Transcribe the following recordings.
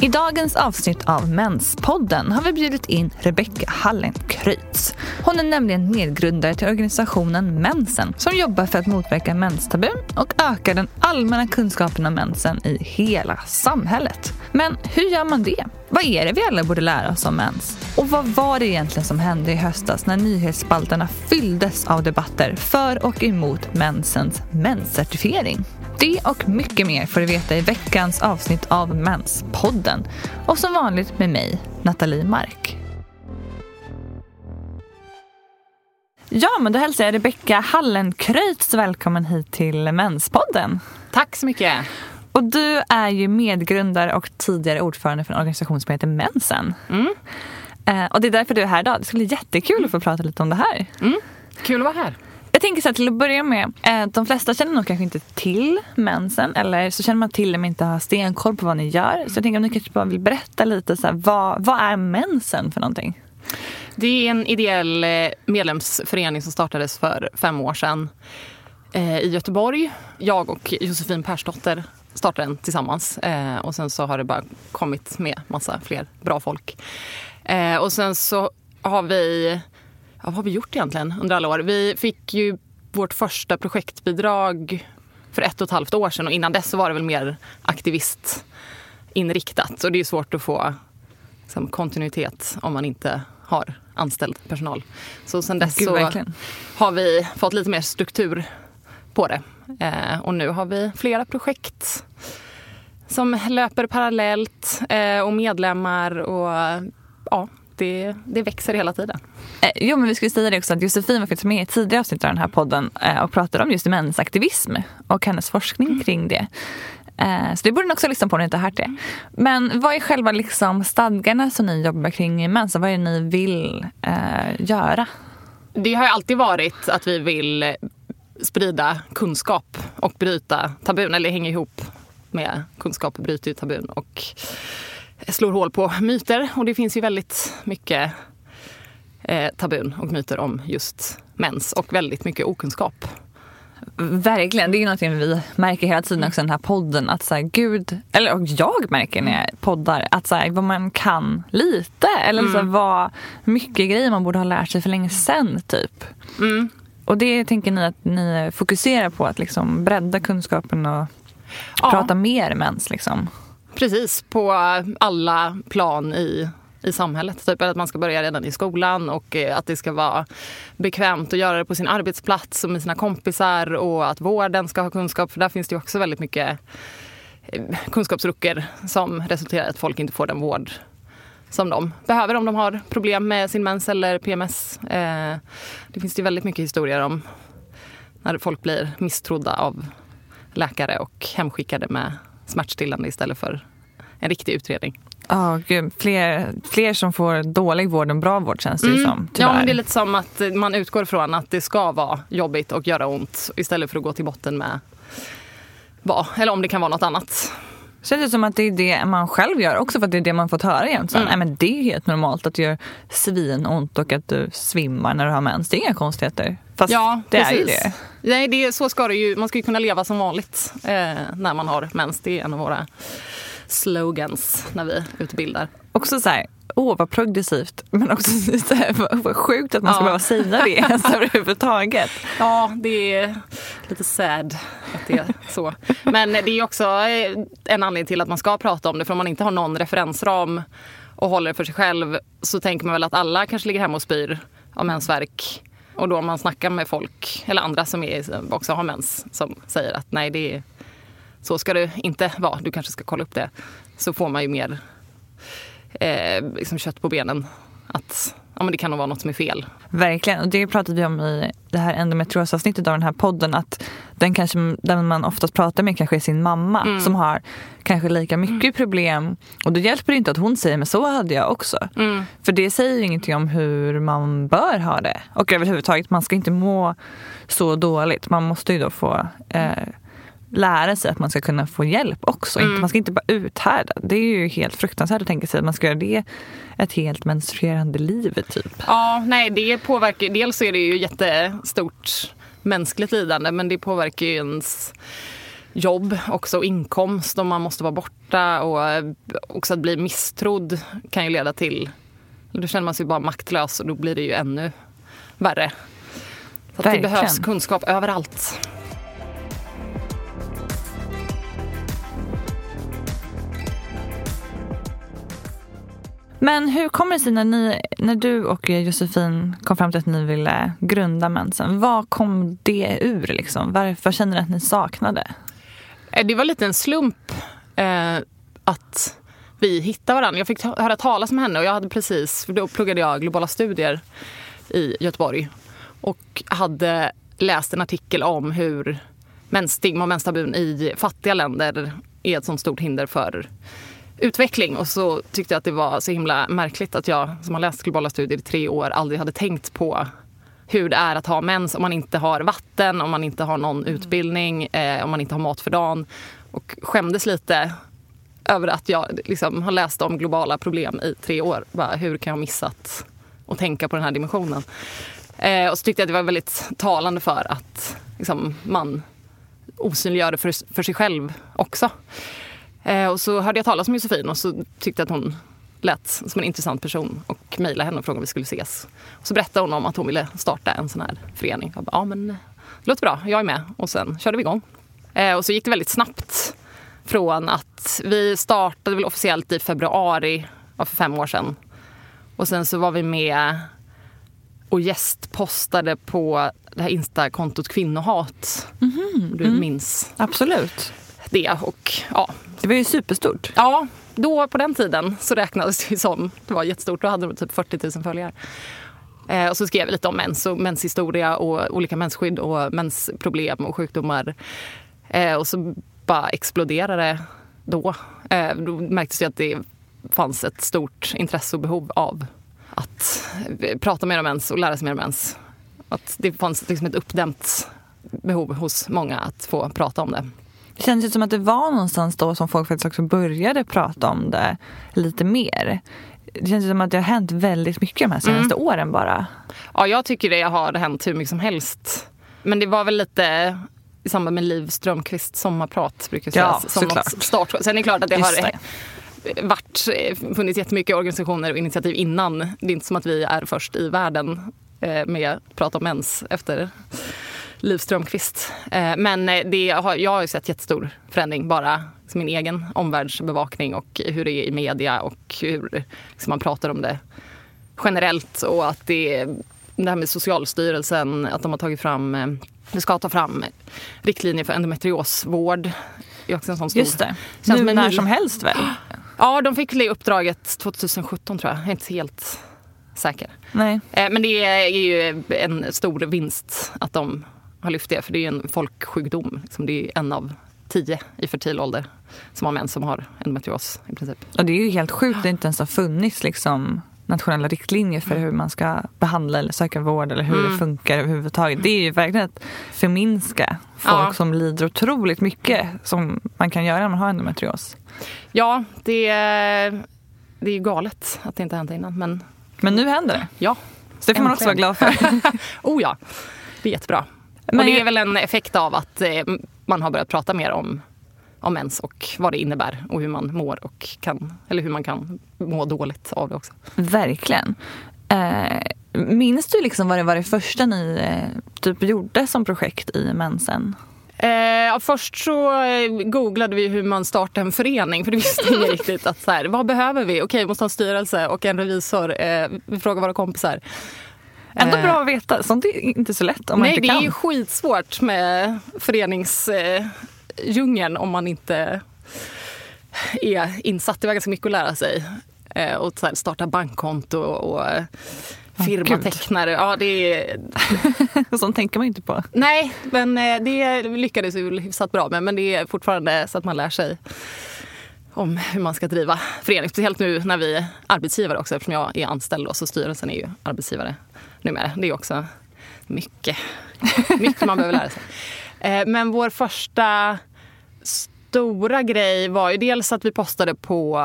I dagens avsnitt av Menspodden har vi bjudit in Rebecka Hallenkreutz. Hon är nämligen medgrundare till organisationen Mensen som jobbar för att motverka menstabun och öka den allmänna kunskapen om mensen i hela samhället. Men hur gör man det? Vad är det vi alla borde lära oss om mens? Och vad var det egentligen som hände i höstas när nyhetsspalterna fylldes av debatter för och emot mensens menscertifiering? Det och mycket mer får du veta i veckans avsnitt av Menspodden. Och som vanligt med mig, Nathalie Mark. Ja, men då hälsar jag Rebecka Hallenkreutz välkommen hit till Menspodden. Tack så mycket. Och du är ju medgrundare och tidigare ordförande för en organisation som heter Mensen. Mm. Eh, och det är därför du är här idag. Det ska bli jättekul att få prata lite om det här. Mm. Kul att vara här. Jag tänker så här, till att börja med, eh, de flesta känner nog kanske inte till mensen eller så känner man till det men inte har stenkoll på vad ni gör. Så jag tänker om ni kanske bara vill berätta lite, så här, vad, vad är mensen för någonting? Det är en ideell eh, medlemsförening som startades för fem år sedan eh, i Göteborg. Jag och Josefin Persdotter startade den tillsammans eh, och sen så har det bara kommit med massa fler bra folk. Eh, och sen så har vi, ja, vad har vi gjort egentligen under alla år? Vi fick ju vårt första projektbidrag för ett och ett halvt år sedan och innan dess så var det väl mer aktivistinriktat och det är svårt att få liksom, kontinuitet om man inte har anställd personal. Så sen dess Gud, så verkligen. har vi fått lite mer struktur på det. Eh, och nu har vi flera projekt som löper parallellt eh, och medlemmar och ja, det, det växer hela tiden. Eh, jo, men vi skulle säga det också att Josefin var faktiskt med i tidigare avsnitt av den här podden eh, och pratade om just mensaktivism och hennes forskning kring det. Eh, så det borde ni också lyssna på om ni inte har hört det. Men vad är själva liksom stadgarna som ni jobbar kring i Mensa? Vad är det ni vill eh, göra? Det har ju alltid varit att vi vill sprida kunskap och bryta tabun, eller hänga ihop med kunskap, bryter ju tabun och slår hål på myter. Och det finns ju väldigt mycket eh, tabun och myter om just mens och väldigt mycket okunskap. Verkligen, det är ju någonting vi märker hela tiden också i den här podden. Att så här, gud, eller och jag märker när jag poddar att så här, vad man kan lite. Eller så här, vad mycket grejer man borde ha lärt sig för länge sedan typ. Mm. Och det tänker ni att ni fokuserar på att liksom bredda kunskapen och Ja. prata mer mens liksom. Precis, på alla plan i, i samhället. Typ att man ska börja redan i skolan och eh, att det ska vara bekvämt att göra det på sin arbetsplats och med sina kompisar och att vården ska ha kunskap. För där finns det ju också väldigt mycket eh, kunskapsluckor som resulterar i att folk inte får den vård som de behöver om de har problem med sin mens eller PMS. Eh, det finns ju väldigt mycket historier om när folk blir misstrodda av läkare och hemskickade med smärtstillande istället för en riktig utredning. Ja, gud, fler, fler som får dålig vård än bra vård känns det ju som. Tyvärr. Mm. Ja, men det är lite som att man utgår från att det ska vara jobbigt och göra ont istället för att gå till botten med vad, eller om det kan vara något annat. Känns det som att det är det man själv gör också för att det är det man fått höra jämt. Mm. Nej, men det är helt normalt att det gör svinont och att du svimmar när du har mens. Det är inga konstigheter. Fast Ja, det är ju precis. det. Nej, det så ska det ju, man ska ju kunna leva som vanligt eh, när man har mens. Det är en av våra slogans när vi utbildar. Också så här, åh vad progressivt. Men också så här, vad, sjukt att man ska Ja. behöva säga det ens överhuvudtaget. Ja, det är lite sad att det är så. Men det är också eh, en anledning till att man ska prata om det. För om man inte har någon referensram och håller det för sig själv så tänker man väl att alla kanske ligger hemma och spyr av mensvärk. Och då om man snackar med folk, eller andra som är, också har mens, som säger att nej, det är, så ska det inte vara, du kanske ska kolla upp det. Så får man ju mer eh, liksom kött på benen att ja, men det kan nog vara något som är fel. Verkligen. Och det pratade vi om i det här endometriosavsnittet av den här podden. Att den, kanske, den man oftast pratar med kanske är sin mamma mm. som har kanske lika mycket mm. problem. Och då hjälper det inte att hon säger men så hade jag också. Mm. För det säger ju ingenting om hur man bör ha det. Och överhuvudtaget, man ska inte må så dåligt. Man måste ju då få eh, lära sig att man ska kunna få hjälp också. Mm. Man ska inte bara uthärda. Det är ju helt fruktansvärt att tänka sig att man ska göra det ett helt menstruerande liv typ. Ja, nej det påverkar Dels är det ju jättestort mänskligt lidande men det påverkar ju ens jobb också och inkomst om man måste vara borta och också att bli misstrodd kan ju leda till då känner man sig bara maktlös och då blir det ju ännu värre. Så det behövs kunskap överallt. Men hur kommer det sig när, ni, när du och Josefin kom fram till att ni ville grunda mensen? Vad kom det ur? Liksom? Varför känner ni att ni saknade? Eh, det var lite en slump eh, att vi hittade varandra. Jag fick höra talas om henne och jag hade precis, för då pluggade jag globala studier i Göteborg och hade läst en artikel om hur mensstigma och menstabun i fattiga länder är ett sånt stort hinder för utveckling. Och så tyckte jag att det var så himla märkligt att jag som har läst globala studier i tre år aldrig hade tänkt på hur det är att ha mens om man inte har vatten, om man inte har någon mm. utbildning, eh, om man inte har mat för dagen. Och skämdes lite över att jag liksom har läst om globala problem i tre år. Bara, hur kan jag ha missat att tänka på den här dimensionen? Eh, och så tyckte jag att det var väldigt talande för att liksom, man osynliggör det för, för sig själv också. Eh, och så hörde jag talas om Josefin och så tyckte att hon lät som en intressant person och mejlade henne och frågade om vi skulle ses. Och så berättade hon om att hon ville starta en sån här förening. Jag bara, ja men det låter bra, jag är med. Och sen körde vi igång. Eh, och så gick det väldigt snabbt från att vi startade väl officiellt i februari för fem år sedan. Och sen så var vi med och gästpostade på det här Insta-kontot Kvinnohat. Mm -hmm. Du mm. minns? Absolut. Det och ja, det var ju superstort. Ja, då på den tiden så räknades det som, det var jättestort, då hade de typ 40 000 följare. Eh, och så skrev jag lite om mens och menshistoria och olika mensskydd och mensproblem och sjukdomar. Eh, och så bara exploderade det då. Eh, då märktes det att det fanns ett stort intresse och behov av att prata mer om mens och lära sig mer om mens. Att det fanns liksom ett uppdämt behov hos många att få prata om det. Det känns som att det var någonstans då som folk faktiskt också började prata om det lite mer. Det känns som att det har hänt väldigt mycket de här senaste mm. åren bara. Ja, jag tycker det har hänt hur mycket som helst. Men det var väl lite i samband med Liv Strömquists sommarprat brukar sägas. Ja, som såklart. Start. Sen är det klart att det Just har det. varit, funnits jättemycket organisationer och initiativ innan. Det är inte som att vi är först i världen eh, med att prata om mens efter Liv Strömquist. Eh, men eh, det jag har ju sett jättestor förändring bara min egen omvärldsbevakning och hur det är i media och hur liksom, man pratar om det generellt och att det, det här med Socialstyrelsen, att de har tagit fram, eh, det ska ta fram riktlinjer för endometriosvård. Det är också en sån stor... Just det. Nu när som helst väl? Ja, de fick det uppdraget 2017 tror jag. Jag är inte helt säker. Nej. Men det är ju en stor vinst att de har lyft det, för det är en folksjukdom. Liksom det är en av tio i fertil ålder som har män som har endometrios i princip. Och det är ju helt sjukt att det inte ens har funnits liksom nationella riktlinjer för hur man ska behandla eller söka vård eller hur mm. det funkar överhuvudtaget. Det är ju verkligen att förminska folk ja. som lider otroligt mycket som man kan göra när man har endometrios. Ja, det är, det är ju galet att det inte hänt innan. Men, men nu händer det. Ja. Så det får man också vara glad för. oh ja, det är jättebra. Men och det är väl en effekt av att eh, man har börjat prata mer om, om mens och vad det innebär och hur man mår och kan, eller hur man kan må dåligt av det också. Verkligen. Eh, minns du liksom vad det var det första ni eh, typ gjorde som projekt i mensen? Eh, först så eh, googlade vi hur man startar en förening för det visste ingen riktigt. att så här, Vad behöver vi? Okej, vi måste ha en styrelse och en revisor. Eh, vi frågar våra kompisar. Ändå bra att veta. Sånt är inte så lätt om man Nej, inte kan. det är skitsvårt med föreningsdjungeln om man inte är insatt. Det var ganska mycket att lära sig. Eh, och starta bankkonto och firmatecknare. Ja, det är... Sånt tänker man inte på. Nej, men eh, det lyckades vi hyfsat bra med. Men det är fortfarande så att man lär sig om hur man ska driva förening. Speciellt nu när vi är arbetsgivare också eftersom jag är anställd och så styrelsen är ju arbetsgivare numera. Det är också mycket, mycket man behöver lära sig. Eh, men vår första stora grej var ju dels att vi postade på,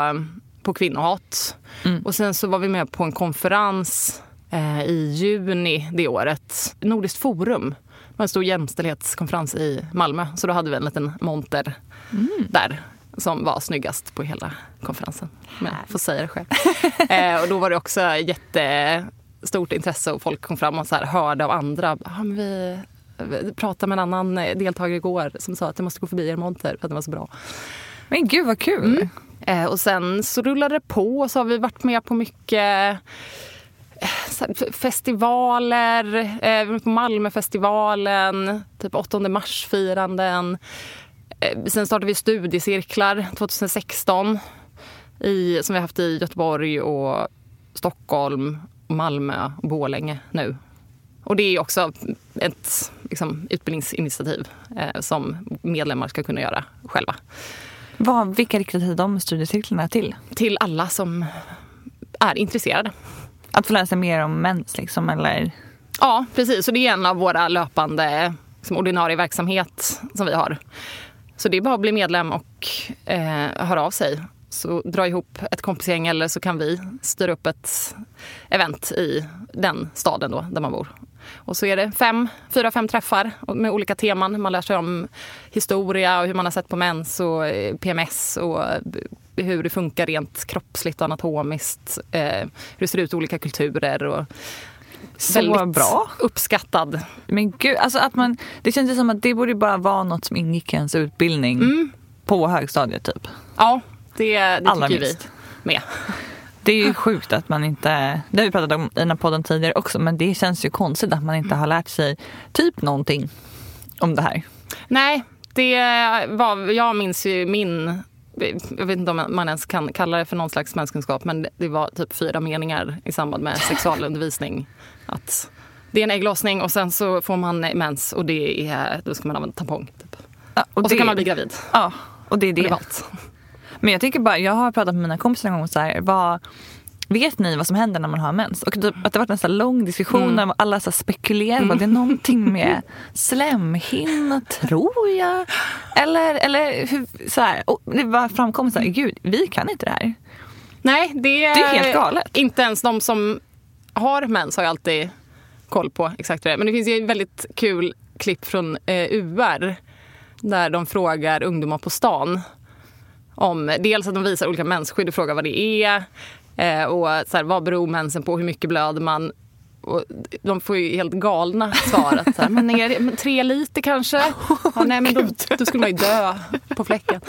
på kvinnohat. Mm. Och sen så var vi med på en konferens eh, i juni det året. Nordiskt forum. Det var en stor jämställdhetskonferens i Malmö. Så då hade vi en liten monter mm. där som var snyggast på hela konferensen. Men jag får säga det själv. eh, och då var det också jättestort intresse och folk kom fram och så här, hörde av andra. Ah, vi, vi pratade med en annan deltagare igår som sa att jag måste gå förbi er monter för att den var så bra. Men gud vad kul! Mm. Eh, och sen så rullade det på och så har vi varit med på mycket eh, festivaler, eh, på Malmöfestivalen, typ 8 mars-firanden. Eh, sen startade vi studiecirklar 2016 i, som vi har haft i Göteborg och Stockholm, Malmö och Borlänge nu. Och det är också ett liksom, utbildningsinitiativ eh, som medlemmar ska kunna göra själva. Vad, vilka riktar sig de studiecirklarna till? Till alla som är intresserade. Att få lära sig mer om mens liksom, eller? Ja, precis. Så det är en av våra löpande liksom, ordinarie verksamhet som vi har. Så det är bara att bli medlem och eh, höra av sig. Så dra ihop ett kompisgäng eller så kan vi styra upp ett event i den staden då, där man bor. Och så är det fem, fyra, fem träffar med olika teman. Man lär sig om historia och hur man har sett på mens och eh, PMS och eh, hur det funkar rent kroppsligt och anatomiskt. Eh, hur det ser ut i olika kulturer. Och så väldigt bra. uppskattad. Men gud, alltså att man, det känns som att det borde bara vara något som ingick i ens utbildning mm. på högstadiet typ. Ja, det, det Allra tycker minst. vi med. Det är ju sjukt att man inte, det har vi pratat om i den här podden tidigare också, men det känns ju konstigt att man inte har lärt sig typ någonting om det här. Nej, det var, jag minns ju min jag vet inte om man ens kan kalla det för någon slags mänskkunskap men det var typ fyra meningar i samband med sexualundervisning. Att det är en ägglossning och sen så får man mens och det är, då ska man använda tampong. Typ. Ja, och, och så kan man bli gravid. Ja, och det är det. Men jag tänker bara, jag har pratat med mina kompisar en gång så här, vad, vet ni vad som händer när man har mens? Och typ, att det varit en så lång diskussion mm. där alla så spekulerar. Mm. Det är någonting med slemhinna, tror jag. Eller, eller hur, så här, det bara framkom så här, gud, vi kan inte det här. Nej, det är, det är helt galet. Inte ens de som har mens har jag alltid koll på exakt det Men det finns ju ett väldigt kul klipp från eh, UR där de frågar ungdomar på stan om dels att de visar olika mensskydd och frågar vad det är. Eh, och så här, vad beror mensen på? Hur mycket blöder man? Och de får ju helt galna svar. Att så här, men, är men tre liter kanske? Ja, nej, men då, då, skulle man ju dö på fläcken.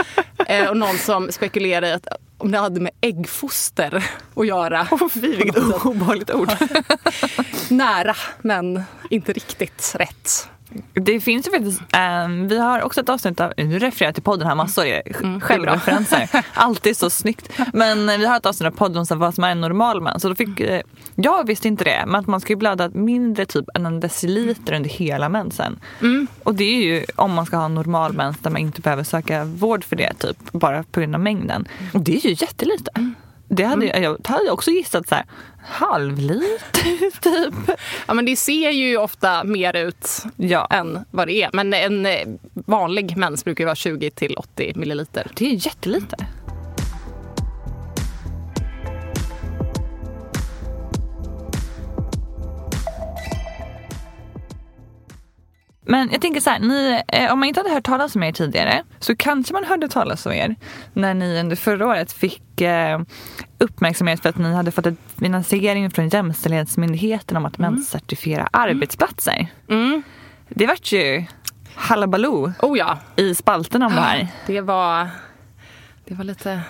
Eh, och någon som spekulerar i att om det hade med äggfoster att göra. Oh, vilket obehagligt ord. Nära, men inte riktigt rätt. Det finns ju faktiskt, um, vi har också ett avsnitt av, nu refererar jag till podden här massor, mm, självreferenser. Alltid så snyggt. Men vi har ett avsnitt av podden om vad som är en normal man. Så då fick, uh, jag visste inte det, men att man ska ju blöda mindre typ än en deciliter under hela mensen. Mm. Och det är ju om man ska ha normal mens där man inte behöver söka vård för det typ, bara på grund av mängden. Och det är ju jättelite. Mm. Det hade, mm. jag, jag hade också gissat så här, halvliter typ. Ja men det ser ju ofta mer ut ja. än vad det är. Men en eh, vanlig mens brukar ju vara 20 till 80 milliliter. Det är jättelite. Men jag tänker så här, ni, eh, om man inte hade hört talas om er tidigare så kanske man hörde talas om er när ni under förra året fick eh, uppmärksamhet för att ni hade fått en finansiering från Jämställdhetsmyndigheten om att mm. menscertifiera arbetsplatser. Mm. Det vart ju halabaloo oh ja. i spalten om det här. Det var, det var lite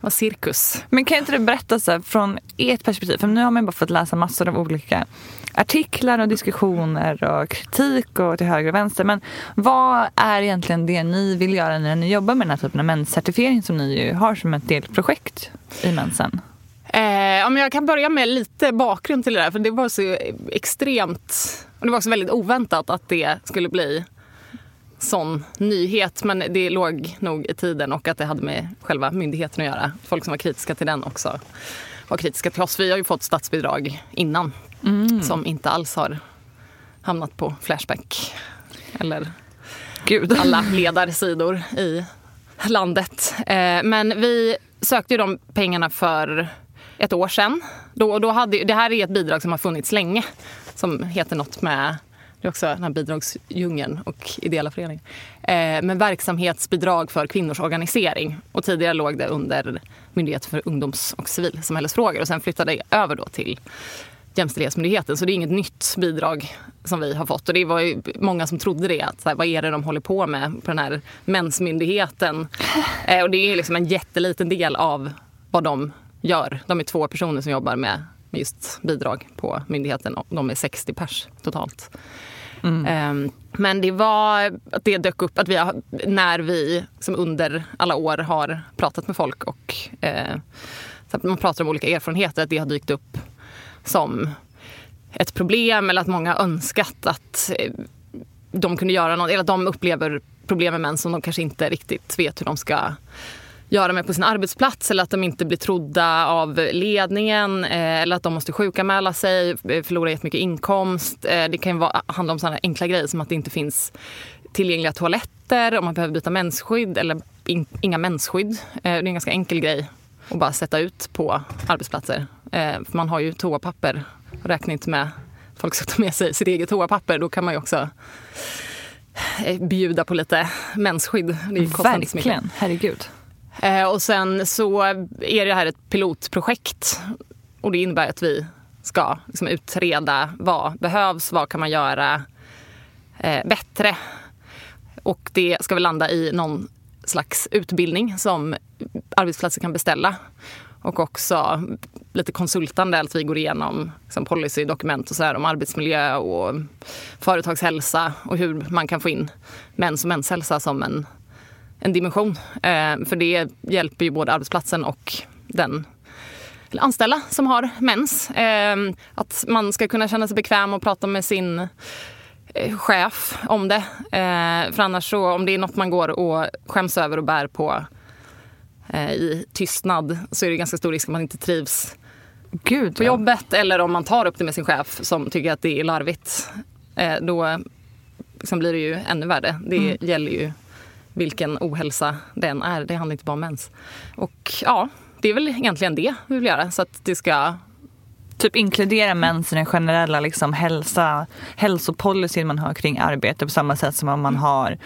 var cirkus. Men kan inte du berätta så här, från ert perspektiv, för nu har man bara fått läsa massor av olika artiklar och diskussioner och kritik och till höger och vänster. Men vad är egentligen det ni vill göra när ni jobbar med den här typen av menscertifiering som ni ju har som ett delprojekt i mensen? Eh, jag kan börja med lite bakgrund till det där. För det var så extremt... Och det var också väldigt oväntat att det skulle bli sån nyhet. Men det låg nog i tiden och att det hade med själva myndigheten att göra. Folk som var kritiska till den också var kritiska till oss. Vi har ju fått statsbidrag innan mm. som inte alls har hamnat på Flashback eller Gud. alla ledarsidor i landet. Eh, men vi sökte ju de pengarna för ett år sedan. Då, då hade, det här är ett bidrag som har funnits länge som heter något med det är också den här bidragsdjungeln och ideella föreningar. Eh, men verksamhetsbidrag för kvinnors organisering. Och tidigare låg det under Myndigheten för ungdoms och civilsamhällesfrågor. Och sen flyttade det över då till Jämställdhetsmyndigheten. Så det är inget nytt bidrag som vi har fått. Och det var ju många som trodde det. Att, så här, vad är det de håller på med på den här mensmyndigheten? Eh, och det är liksom en jätteliten del av vad de gör. De är två personer som jobbar med just bidrag på myndigheten. De är 60 pers totalt. Mm. Ehm, men det var att det dök upp att vi har, när vi som under alla år har pratat med folk och eh, så man pratar om olika erfarenheter, att det har dykt upp som ett problem eller att många önskat att eh, de kunde göra något, eller att de upplever problem med män som de kanske inte riktigt vet hur de ska göra med på sin arbetsplats eller att de inte blir trodda av ledningen eh, eller att de måste sjukanmäla sig, eh, förlora jättemycket inkomst. Eh, det kan ju vara, handla om sådana enkla grejer som att det inte finns tillgängliga toaletter, om man behöver byta mensskydd eller in, inga mensskydd. Det är en ganska enkel grej att bara sätta ut på arbetsplatser. För man har ju toapapper. Räkna inte med folk ska ta med sig sitt eget toapapper. Då kan man ju också bjuda på lite mensskydd. Det Verkligen, herregud. Eh, och sen så är det här ett pilotprojekt och det innebär att vi ska liksom utreda vad behövs, vad kan man göra eh, bättre. Och det ska väl landa i någon slags utbildning som arbetsplatser kan beställa. Och också lite konsultande, att vi går igenom liksom policydokument och så här, om arbetsmiljö och företagshälsa och hur man kan få in mäns och menshälsa som en en dimension. Eh, för det hjälper ju både arbetsplatsen och den anställda som har mens. Eh, att man ska kunna känna sig bekväm och prata med sin eh, chef om det. för annars så, om det är något man går och skäms över och bär på i tystnad så är det ganska stor risk att man inte trivs Gud, på ja. jobbet. Eller om man tar upp det med sin chef som tycker att det är larvigt. då liksom blir det ju ännu värre. Det mm. gäller ju vilken ohälsa den är. Det handlar inte bara om mens. Och ja, det är väl egentligen det vi vill göra. Så att det ska Typ inkludera mens i den generella liksom, hälsa, hälsopolicyn man har kring arbete på samma sätt som om man har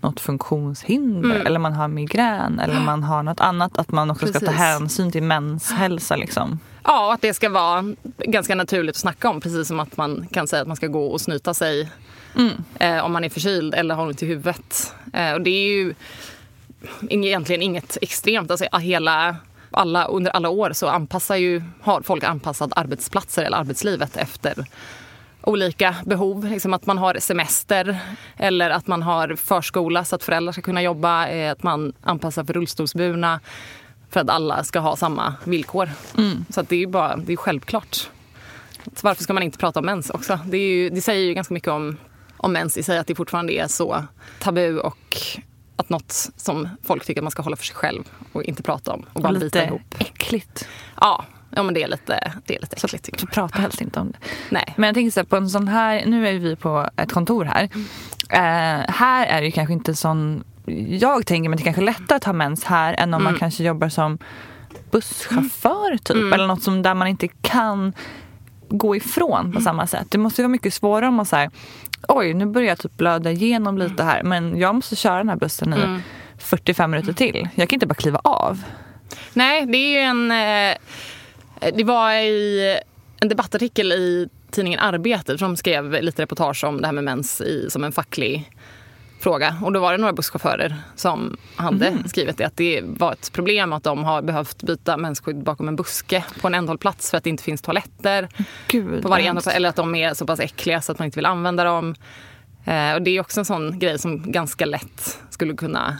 något funktionshinder mm. eller man har migrän eller man har något annat. Att man också Precis. ska ta hänsyn till mens hälsa. Liksom. Ja, och att det ska vara ganska naturligt att snacka om. Precis som att man kan säga att man ska gå och snyta sig Mm. Eh, om man är förkyld eller har ont i huvudet. Eh, och det är ju egentligen inget extremt. Alltså, hela, alla, under alla år så anpassar ju, har folk anpassat arbetsplatser eller arbetslivet efter olika behov. Liksom att man har semester eller att man har förskola så att föräldrar ska kunna jobba. Eh, att man anpassar för rullstolsburna för att alla ska ha samma villkor. Mm. Så det är ju bara, det är självklart. Så varför ska man inte prata om mens också? Det, ju, det säger ju ganska mycket om om mens i sig, att det fortfarande är så tabu och att något som folk tycker att man ska hålla för sig själv och inte prata om. Och bara lite bita ihop. äckligt. Ja, ja men det är lite, det är lite äckligt. Så, så prata helst inte om det. Nej. Men jag tänker så här, på en sån här, nu är vi på ett kontor här. Mm. Uh, här är det kanske inte sån, jag tänker att det kanske är lättare att ha mens här än om mm. man kanske jobbar som busschaufför typ. Mm. Eller något som där man inte kan gå ifrån på mm. samma sätt. Det måste vara mycket svårare om man säger oj nu börjar jag typ blöda igenom lite här men jag måste köra den här bussen i mm. 45 minuter till. Jag kan inte bara kliva av. Nej, det är ju en... Eh, det var i en debattartikel i tidningen Arbetet som skrev lite reportage om det här med mens i, som en facklig fråga. Och då var det några busschaufförer som hade mm. skrivit det, att det var ett problem att de har behövt byta mensskydd bakom en buske på en ändhållplats för att det inte finns toaletter. Gud, på varje ändhållplats, eller att de är så pass äckliga så att man inte vill använda dem. Eh, och det är också en sån grej som ganska lätt skulle kunna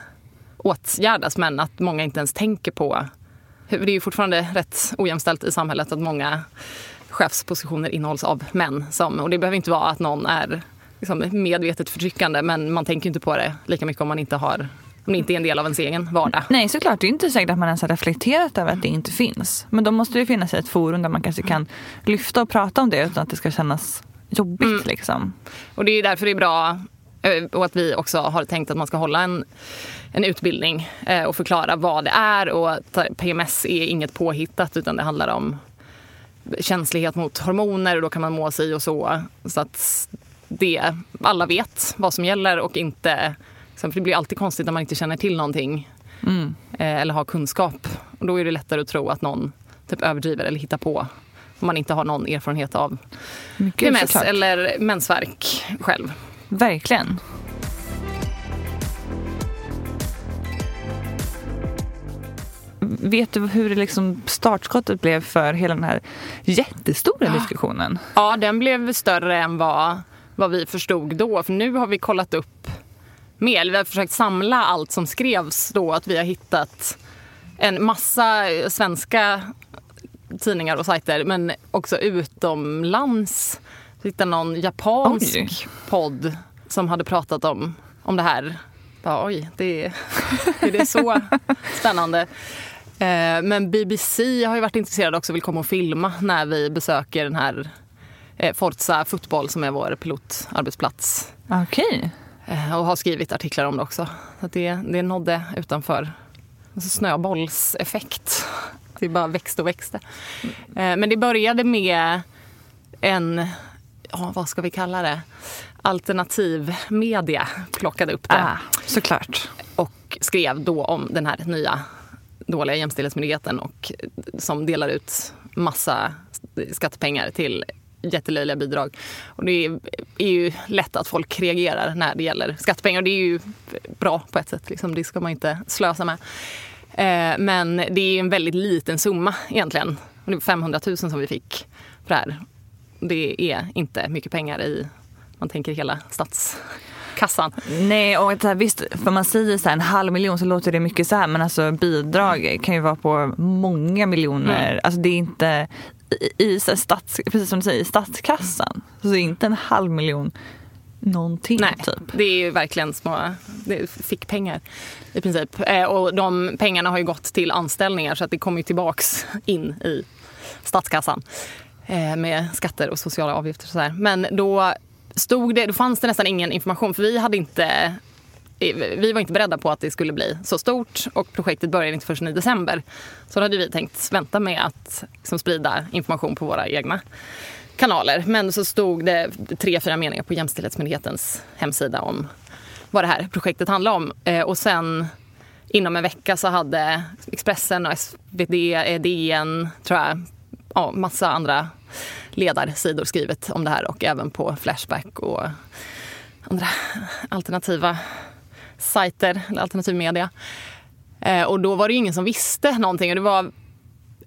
åtgärdas men att många inte ens tänker på det är ju fortfarande rätt ojämställt i samhället att många chefspositioner innehålls av män. Som, och det behöver inte vara att någon är liksom, medvetet förtryckande men man tänker inte på det lika mycket om man inte har om det inte är en del av ens egen vardag. Nej såklart, det är inte säkert att man ens har reflekterat över att det inte finns. Men då måste det finnas ett forum där man kanske kan lyfta och prata om det utan att det ska kännas jobbigt. Mm. Liksom. Och det är därför det är bra eh, och att vi också har tänkt att man ska hålla en, en utbildning eh, och förklara vad det är. Och PMS är inget påhittat utan det handlar om känslighet mot hormoner och då kan man må sig och så. Så att det, alla vet vad som gäller och inte... För det blir alltid konstigt när man inte känner till någonting mm. Eh, eller har kunskap. Och då är det lättare att tro att någon typ överdriver eller hittar på om man inte har någon erfarenhet av Mycket PMS såklart. eller mensvärk själv. Verkligen. Vet du hur det liksom startskottet blev för hela den här jättestora ja. diskussionen? Ja, den blev större än vad, vad vi förstod då. För nu har vi kollat upp mer. Vi har försökt samla allt som skrevs då. Att vi har hittat en massa svenska tidningar och sajter men också utomlands. Jag hittade någon japansk oj. podd som hade pratat om, om det här. Bara, oj, det är, det är så spännande. Eh, men BBC har ju varit intresserade också och vill komma och filma när vi besöker den här Forza Fotboll som är vår pilotarbetsplats. Okej. Okay. Eh, och har skrivit artiklar om det också. Så det, det nådde utanför. Alltså snöbollseffekt det bara växte och växte. Mm. Men det började med en, ja, vad ska vi kalla det? Alternativ media plockade upp det. Ah, såklart. Och skrev då om den här nya dåliga jämställdhetsmyndigheten och som delar ut massa skattepengar till jättelöjliga bidrag. Och det är, ju lätt att folk reagerar när det gäller skattepengar. Det är ju bra på ett sätt. Liksom. Det ska man inte slösa med. Eh, men det är en väldigt liten summa egentligen. Det var 500 000 som vi fick för det här. Det är inte mycket pengar i, man tänker hela statskassan. Nej, och så här, visst, för man säger så här, en halv miljon så låter det mycket så här, men alltså bidrag kan ju vara på många miljoner. Mm. Alltså det är inte i, i stats, precis som du säger, i statskassan. Så inte en halv miljon någonting. Nej, typ. det är ju verkligen små fick pengar i princip. Eh, och de pengarna har ju gått till anställningar så att det kommer ju tillbaks in i statskassan eh, med skatter och sociala avgifter. Och så. Men då, stod det, då fanns det nästan ingen information för vi hade inte vi var inte beredda på att det skulle bli så stort och projektet började inte förrän i december. Så då hade vi tänkt vänta med att liksom, sprida information på våra egna kanaler. Men så stod det tre, fyra meningar på Jämställdhetsmyndighetens hemsida om vad det här projektet handlade om. Eh, och sen inom en vecka så hade Expressen och SvD, eh, DN, tror jag, ja, massa andra ledarsidor skrivit om det här och även på Flashback och andra alternativa sajter, eller alternativ media. Eh, och då var det ingen som visste någonting. Och det var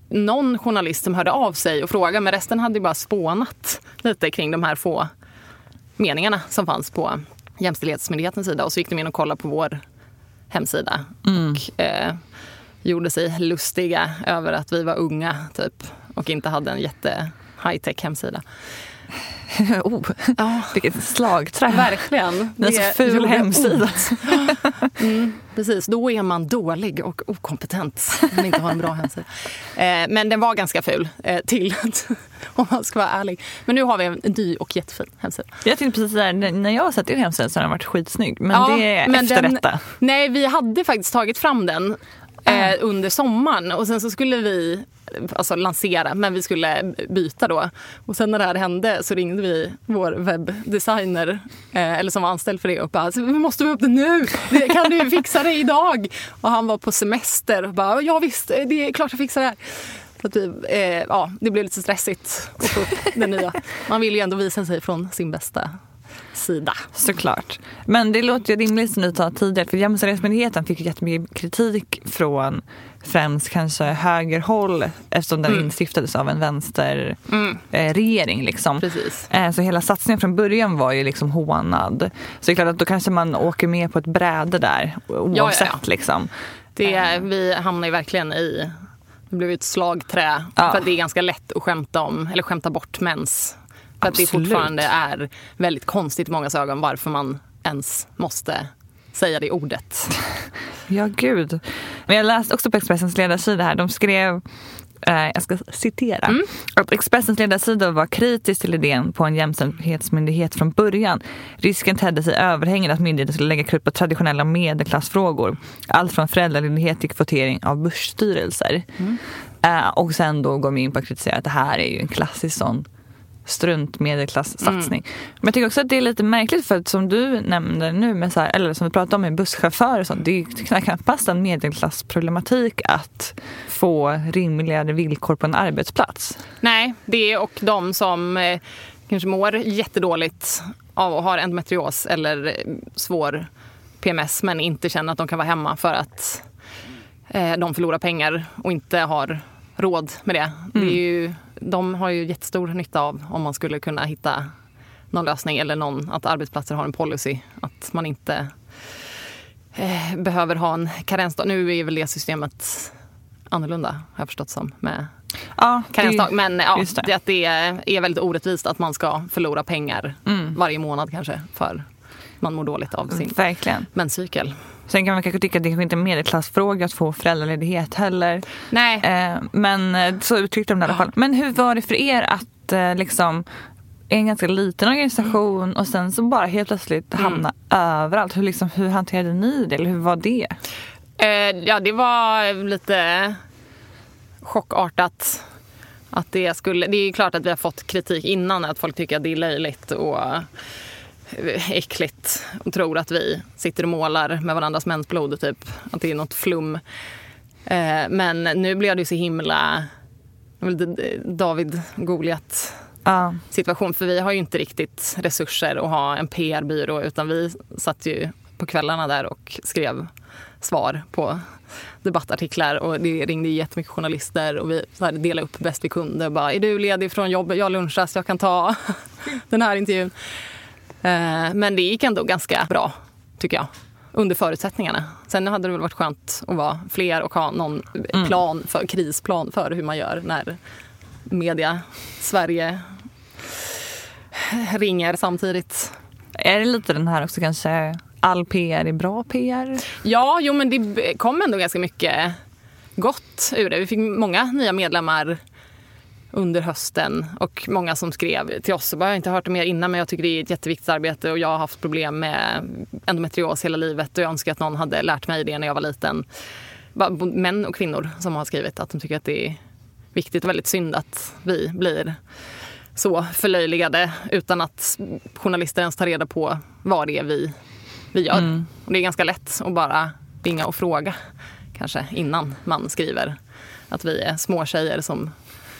någon journalist som hörde av sig och frågade men resten hade bara spånat lite kring de här få meningarna som fanns på Jämställdhetsmyndighetens sida och så gick de in och kollade på vår hemsida mm. och eh, gjorde sig lustiga över att vi var unga typ och inte hade en jätte high tech hemsida. oh, ja. Vilket slagträ. Verkligen. Det är så ful hemsida. Mm, precis, då är man dålig och okompetent om man inte har en bra hemsida. Eh, men den var ganska ful eh, till, om man ska vara ärlig. Men nu har vi en ny och jättefin hemsida. Jag tänkte precis där, när jag har sett er hemsida så har den varit skitsnygg. Men ja, det är men efter den, detta. Nej, vi hade faktiskt tagit fram den eh, under sommaren. Och sen så skulle vi alltså lansera, men vi skulle byta då. Och sen när det här hände så ringde vi vår webbdesigner, eh, eller som var anställd för det, och bara vi måste få upp det nu! Kan du fixa det idag? Och han var på semester och bara ja visst, eh, det är klart jag fixar det här. Så att vi, eh, ja, det blev lite stressigt att få upp det nya. Man vill ju ändå visa sig från sin bästa sida. Såklart. Men det låter ju rimligt som du sa tidigare för Jämställdhetsmyndigheten fick jättemycket kritik från främst kanske högerhåll eftersom den mm. instiftades av en vänsterregering. Mm. Eh, liksom. Eh, så hela satsningen från början var ju liksom hånad. Så det är klart att då kanske man åker med på ett bräde där oavsett. Ja, ja, ja. Liksom. Det, vi hamnar ju verkligen i det blev ett slagträ. Ja. För att det är ganska lätt att skämta om, eller skämta bort mens. För att det fortfarande är väldigt konstigt i många ögon varför man ens måste säga det ordet. Ja, gud. Men jag läste också på Expressens ledarsida här. De skrev, eh, jag ska citera, Mm. att Expressens ledarsida var kritisk till idén på en jämställdhetsmyndighet från början. Risken tedde sig överhängande att myndigheten skulle lägga krut på traditionella medelklassfrågor. Allt från föräldraledighet till kvotering av börsstyrelser. Mm. Eh, och sen då går man in på att kritisera att det här är ju en klassisk sån strunt medelklass-satsning. Mm. Men jag tycker också att det är lite märkligt för att som du nämnde nu, med så här, eller som vi pratade om med busschaufförer och sånt, det är ju knappast en medelklassproblematik att få rimligare villkor på en arbetsplats. Nej, det och de som eh, kanske mår jättedåligt av att ha endometrios eller eh, svår PMS men inte känner att de kan vara hemma för att eh, de förlorar pengar och inte har råd med det. det är ju, de har ju jättestor nytta av om man skulle kunna hitta någon lösning eller någon, att arbetsplatser har en policy att man inte eh, behöver ha en karensdag. Nu är väl det systemet annorlunda har jag förstått som med Ja, karensdag. Men ja, det. det. att det är väldigt orättvist att man ska förlora pengar Mm. varje månad kanske för man mår dåligt av sin Verkligen. menscykel. Sen kan man kanske tycka att det kanske inte är en medelklassfråga att få föräldraledighet heller. Nej, Eh, men eh, så uttryckte de det i alla fall. Men hur var det för er att eh, liksom en ganska liten organisation och sen så bara helt plötsligt hamna överallt. Hur, liksom, hur hanterade ni det? Eller hur var det? eh, ja det var lite chockartat. Att det, skulle, det är klart att vi har fått kritik innan, att folk tycker att det är löjligt och äckligt och tror att vi sitter och målar med varandras mensblod, typ. Att det är något flum. Eh, Men nu blev det så himla lite David Goliat situation. För vi har ju inte riktigt resurser att ha en PR-byrå utan vi satt ju på kvällarna där och skrev svar på debattartiklar och det ringde jättemycket journalister och vi så här delade upp bäst vi kunde. Bara, är du ledig från jobbet? Jag lunchar så jag kan ta den här intervjun. Eh, Men det gick ändå ganska bra, tycker jag. Under förutsättningarna. Sen hade det väl varit skönt att vara fler och ha någon plan för, krisplan för hur man gör när media Sverige ringer samtidigt. Är det lite den här också kanske all PR är bra PR? Ja, jo men det kom ändå ganska mycket gott ur det. Vi fick många nya medlemmar under hösten och många som skrev till oss. Jag har inte hört det mer innan men jag tycker det är ett jätteviktigt arbete och jag har haft problem med endometrios hela livet och jag önskar att någon hade lärt mig det när jag var liten. Män och kvinnor som har skrivit att de tycker att det är viktigt och väldigt synd att vi blir så förlöjligade utan att journalister ens tar reda på vad det är vi, vi gör. Och det är ganska lätt att bara ringa och fråga kanske innan man skriver att vi är små tjejer som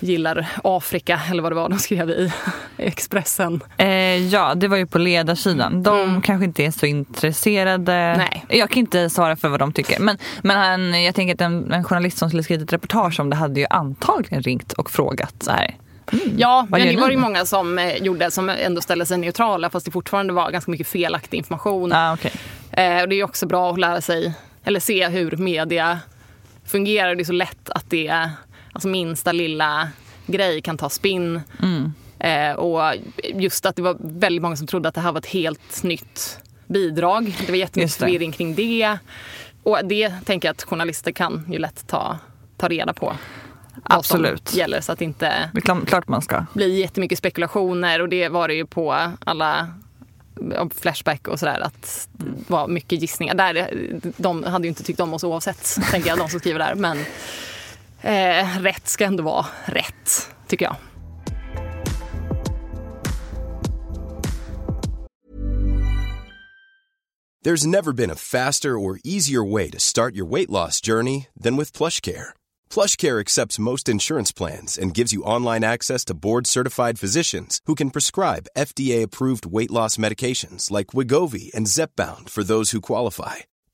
gillar Afrika eller vad det var de skrev i Expressen. Eh, ja, det var ju på ledarsidan. De Mm. kanske inte är så intresserade. Nej. Jag kan inte svara för vad de tycker. Men, men han, jag tänker att en, en journalist som skulle skrivit ett reportage om det hade ju antagligen ringt och frågat så här. Ja, Vad men det var ju många som eh, gjorde som ändå ställde sig neutrala fast det fortfarande var ganska mycket felaktig information. Ah, okay. Eh, och det är också bra att lära sig, eller se hur media fungerar. Det är så lätt att det är, alltså minsta lilla grej kan ta spinn. Eh, och just att det var väldigt många som trodde att det här var ett helt nytt bidrag. Det var jättemycket förvirring kring det. Och det tänker jag att journalister kan ju lätt ta, ta reda på. Absolut. gäller så att det inte Det är klart- man ska. blir jättemycket spekulationer och det var det ju på alla Flashback och sådär att det var mycket gissningar. Där, de hade ju inte tyckt om oss oavsett, tänker jag, de som skriver där. Men eh, rätt ska ändå vara rätt, tycker jag. There's never been a faster or easier way to start your weight loss journey than with PlushCare. PlushCare accepts most insurance plans and gives you online access to board-certified physicians who can prescribe FDA-approved weight loss medications like Wigovi and Zepbound for those who qualify.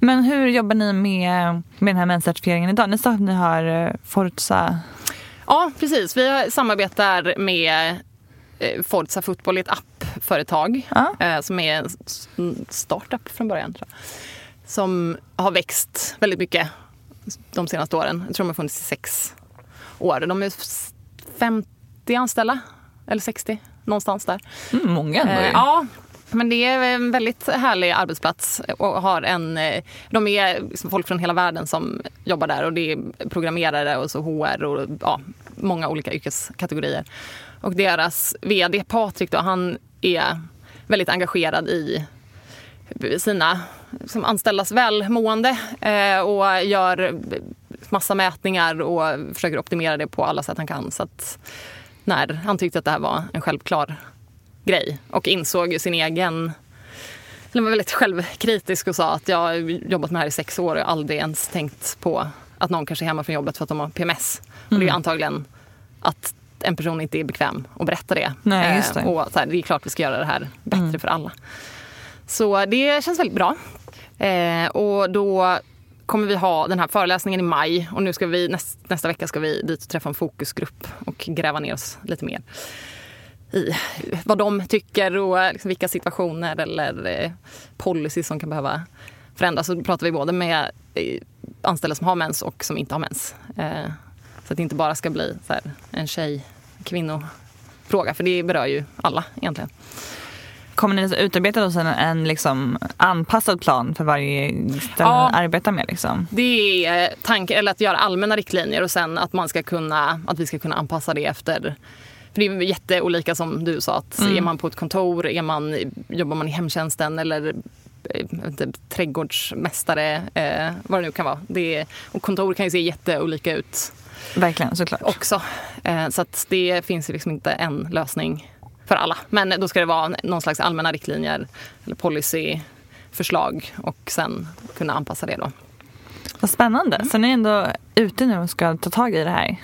Men hur jobbar ni med, med den här menscertifieringen idag? Ni sa att ni har eh, Forza. Ja, precis. Vi samarbetar med eh, Forza Fotboll, ett appföretag Ja. eh, som är en startup från början. Tror jag. Som har växt väldigt mycket de senaste åren. Jag tror de har funnits i sex år. De är 50 anställda, eller 60, någonstans där. Mm, många ändå. Eh, ja, men det är en väldigt härlig arbetsplats. Och har en, eh, de är liksom folk från hela världen som jobbar där och det är programmerare och så HR och ja, många olika yrkeskategorier. Och deras vd Patrik då, han är väldigt engagerad i sina som anställdas välmående eh, och gör massa mätningar och försöker optimera det på alla sätt han kan. Så att när han tyckte att det här var en självklar grej och insåg ju sin egen eller var väldigt självkritisk och sa att jag har jobbat med det här i sex år och aldrig ens tänkt på att någon kanske är hemma från jobbet för att de har PMS. Och det är antagligen att en person inte är bekväm att berätta det. Nej, just det. Eh, Och så här, det är klart vi ska göra det här bättre för alla. Så det känns väldigt bra. Eh, och då kommer vi ha den här föreläsningen i maj och nu ska vi näst, nästa vecka ska vi dit och träffa en fokusgrupp och gräva ner oss lite mer i vad de tycker och liksom vilka situationer eller eh, policy som kan behöva förändras. Så pratar vi både med eh, anställda som har mens och som inte har mens. Eh, så att det inte bara ska bli en tjej kvinnofråga för det berör ju alla egentligen. Kommer ni utarbeta sen en liksom anpassad plan för varje ställe Ja. ni arbetar med? Liksom? Det är tanken, eller att göra allmänna riktlinjer och sen att man ska kunna, att vi ska kunna anpassa det efter för det är jätteolika som du sa, att är man på ett kontor, är man, jobbar man i hemtjänsten eller eh, inte, trädgårdsmästare, eh, vad det nu kan vara. Det är, och kontor kan ju se jätteolika ut Verkligen, såklart. också. Eh, så det finns liksom inte en lösning för alla. Men då ska det vara någon slags allmänna riktlinjer eller policyförslag och sen kunna anpassa det då. Vad spännande. Så ni är ändå ute nu och ska ta tag i det här.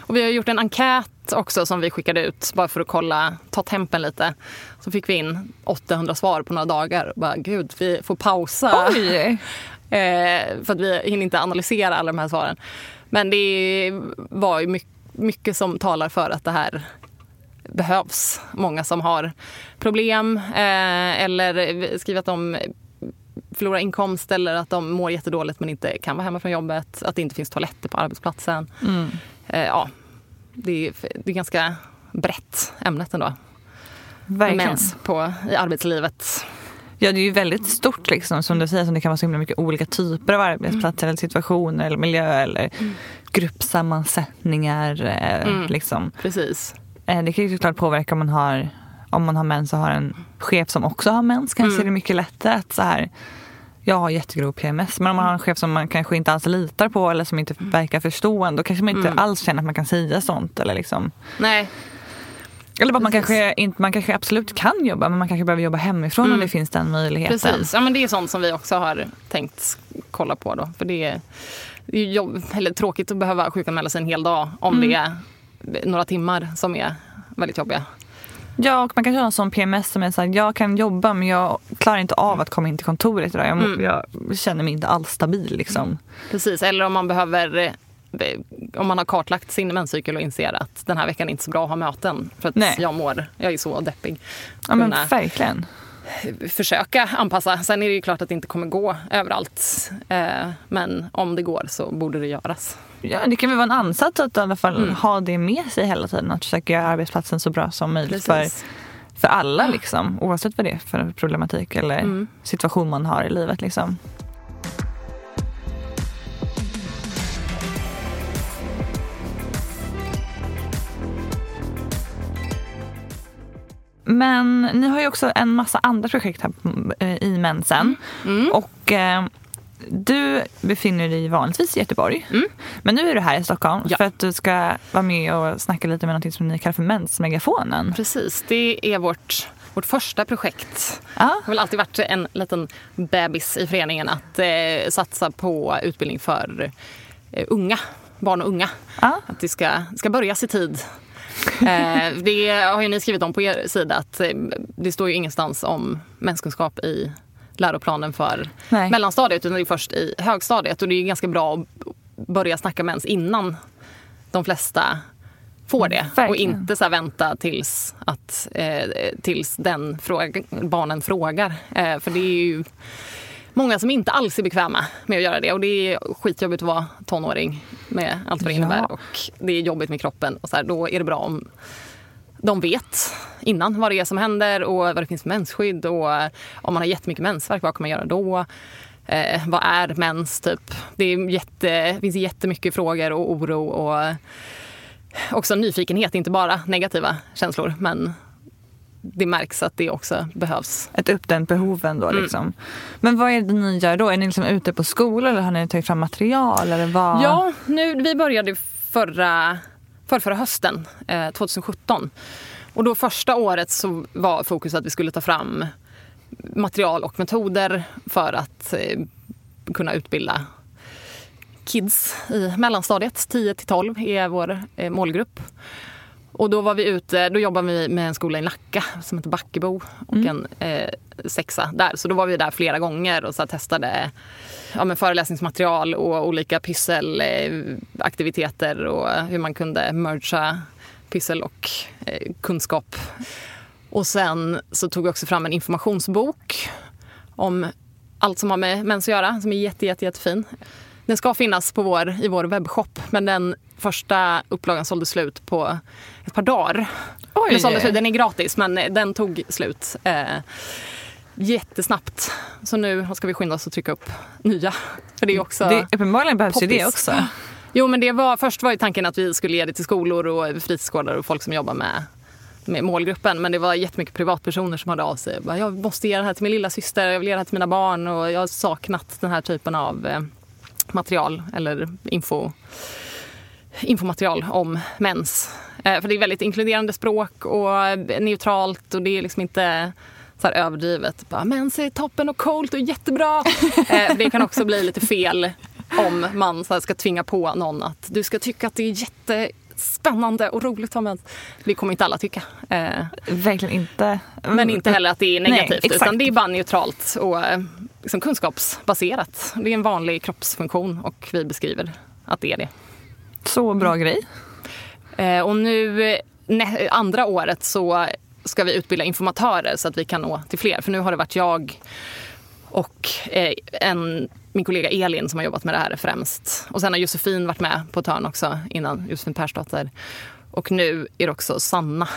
Och vi har gjort en enkät också som vi skickade ut bara för att kolla, ta tempen lite. Så fick vi in 800 svar på några dagar. Och bara, Gud, vi får pausa. Oj! Eh, för att vi hinner inte analysera alla de här svaren. Men det var ju mycket, mycket som talar för att det här behövs. Många som har problem eh, eller skriver att de förlorar inkomst eller att de mår jättedåligt men inte kan vara hemma från jobbet. Att det inte finns toaletter på arbetsplatsen. Eh, ja, det är, det är ganska brett ämnet ändå. Verkligen. Mens på, i arbetslivet. Ja, det är ju väldigt stort liksom, som du säger, som det kan vara så himla mycket olika typer av arbetsplatser eller situationer eller miljö eller gruppsammansättningar. Eh, liksom. Precis. eh, det kan ju såklart påverka om man har om man har mens och har en chef som också har mens kanske är det mycket lättare att så här jag har jättegrov PMS men om man har en chef som man kanske inte alls litar på eller som inte verkar förstående då kanske man inte alls känner att man kan säga sånt eller liksom Nej, eller bara man kanske, inte, man kanske absolut kan jobba men man kanske behöver jobba hemifrån om det finns den möjligheten. Precis, ja, men det är sånt som vi också har tänkt kolla på. Då. För det är, det är jobb, eller tråkigt att behöva sjukanmäla sig en hel dag om det är några timmar som är väldigt jobbiga. Ja, och man har en sån PMS som är så här, jag kan jobba men jag klarar inte av att komma in till kontoret idag. Jag, må, jag känner mig inte alls stabil liksom. Precis, eller om man behöver eh, om man har kartlagt sin menscykel och inser att den här veckan är inte så bra att ha möten för att Nej. jag mår, jag är så deppig. Ja men Kunna verkligen. försöka anpassa. Sen är det ju klart att det inte kommer gå överallt. Eh, Men om det går så borde det göras. Ja, det kan väl vara en ansats att i alla fall Mm. ha det med sig hela tiden. Att försöka göra arbetsplatsen så bra som möjligt för, Precis. för alla. Liksom, oavsett vad det är för problematik eller Mm. situation man har i livet. Liksom. Men ni har ju också en massa andra projekt här eh, i mensen. Mm. Och eh, du befinner dig vanligtvis i Göteborg. Men nu är du här i Stockholm Mm. Ja. för att du ska vara med och snacka lite med något som ni kallar för mensmegafonen. Precis, det är vårt, vårt första projekt. Ja. Det har väl alltid varit en liten bebis i föreningen att eh, satsa på utbildning för eh, unga, barn och unga. Ja. Att det ska, ska börjas i tid. Eh, det har ju ni skrivit om på er sida att eh, det står ju ingenstans om menskunskap i läroplanen för Nej. mellanstadiet utan det är först i högstadiet och det är ganska bra att börja snacka mens innan de flesta får det och Verkligen. inte så vänta tills, att, eh, tills den fråga, barnen frågar. Eh, för det är ju många som inte alls är bekväma med att göra det och det är skitjobbigt att vara tonåring med allt vad det Ja. innebär och det är jobbigt med kroppen och så här, då är det bra om de vet innan vad det är som händer och vad det finns för mensskydd och eh, om man har jättemycket mensvärk, vad kan man göra då? Eh, vad är mens? Typ? Det, är jätte, det finns jättemycket frågor och oro och också nyfikenhet, inte bara negativa känslor. Men det märks att det också behövs. Ett uppdämt behov ändå. Mm. Liksom. Men vad är det ni gör då? Är ni liksom ute på skolor eller har ni tagit fram material? Eller vad? Ja, nu, vi började förra, förra, förra hösten, eh, 2017. Och då första året så var fokus att vi skulle ta fram material och metoder för att eh, kunna utbilda kids i mellanstadiet. 10 till 12 är vår eh, målgrupp. Och då var vi ute, då jobbade vi med en skola i Nacka som heter Backebo och en eh, sexa där. Så då var vi där flera gånger och så testade ja, men föreläsningsmaterial och olika pysselaktiviteter och hur man kunde mergea pyssel och eh, kunskap. Och sen så tog vi också fram en informationsbok om allt som har med mens att göra, som är jätte, jätte, jättefin. Den ska finnas på vår, i vår webbshop, men den första upplagan sålde slut på ett par dagar. Oj. Den, slut, den är gratis, men den tog slut eh, jättesnabbt. Så nu ska vi skynda oss att trycka upp nya. För det är också... Det, uppenbarligen behövs ju det också. Jo, men det var, först var ju tanken att vi skulle ge det till skolor och fritidsgårdar och folk som jobbar med, med målgruppen. Men det var jättemycket privatpersoner som hörde av sig. Jag måste ge det här till min lilla syster, jag vill ge det här till mina barn och jag har saknat den här typen av eh, material eller info, infomaterial om mens. Eh, för det är väldigt inkluderande språk och neutralt och det är liksom inte så här överdrivet. Bara, mens är toppen och coolt och jättebra. eh, det kan också bli lite fel om man så ska tvinga på någon att du ska tycka att det är jättespännande och roligt att ha mens. Det kommer inte alla tycka. Eh, Verkligen inte. men inte heller att det är Nej, negativt exakt. utan det är bara neutralt och eh, liksom kunskapsbaserat. Det är en vanlig kroppsfunktion och vi beskriver att det är det. Så bra grej. Eh, och nu eh, andra året så ska vi utbilda informatörer så att vi kan nå till fler. För nu har det varit jag och eh, en, min kollega Elin som har jobbat med det här främst. Och sen har Josefin varit med på ett hörn också innan, Josefin Persdotter. Och nu är det också Sanna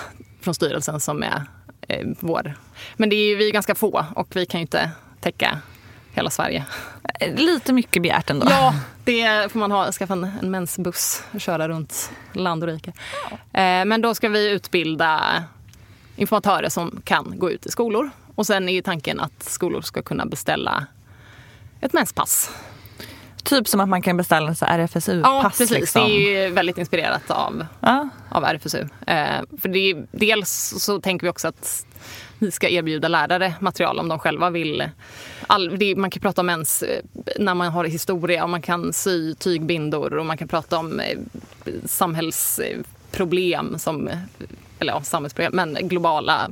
från styrelsen som är eh, vår. Men det är ju, vi är ganska få och vi kan ju inte täcka hela Sverige. Lite mycket begärt ändå. Ja, det får man ha, skaffa en, en mensbuss och köra runt land och rike. Eh, men då ska vi utbilda informatörer som kan gå ut i skolor. Och sen är ju tanken att skolor ska kunna beställa ett menspass. Typ som att man kan beställa en här Ja, RFSU-pass. precis. liksom. Det är ju väldigt inspirerat av, ja. av RFSU. Eh, för det är, dels så tänker vi också att vi ska erbjuda lärare material om de själva vill. All, det, man kan prata om mens eh, när man har historia och man kan sy tygbindor och man kan prata om eh, samhällsproblem som, eh, eller ja, samhällsproblem, men globala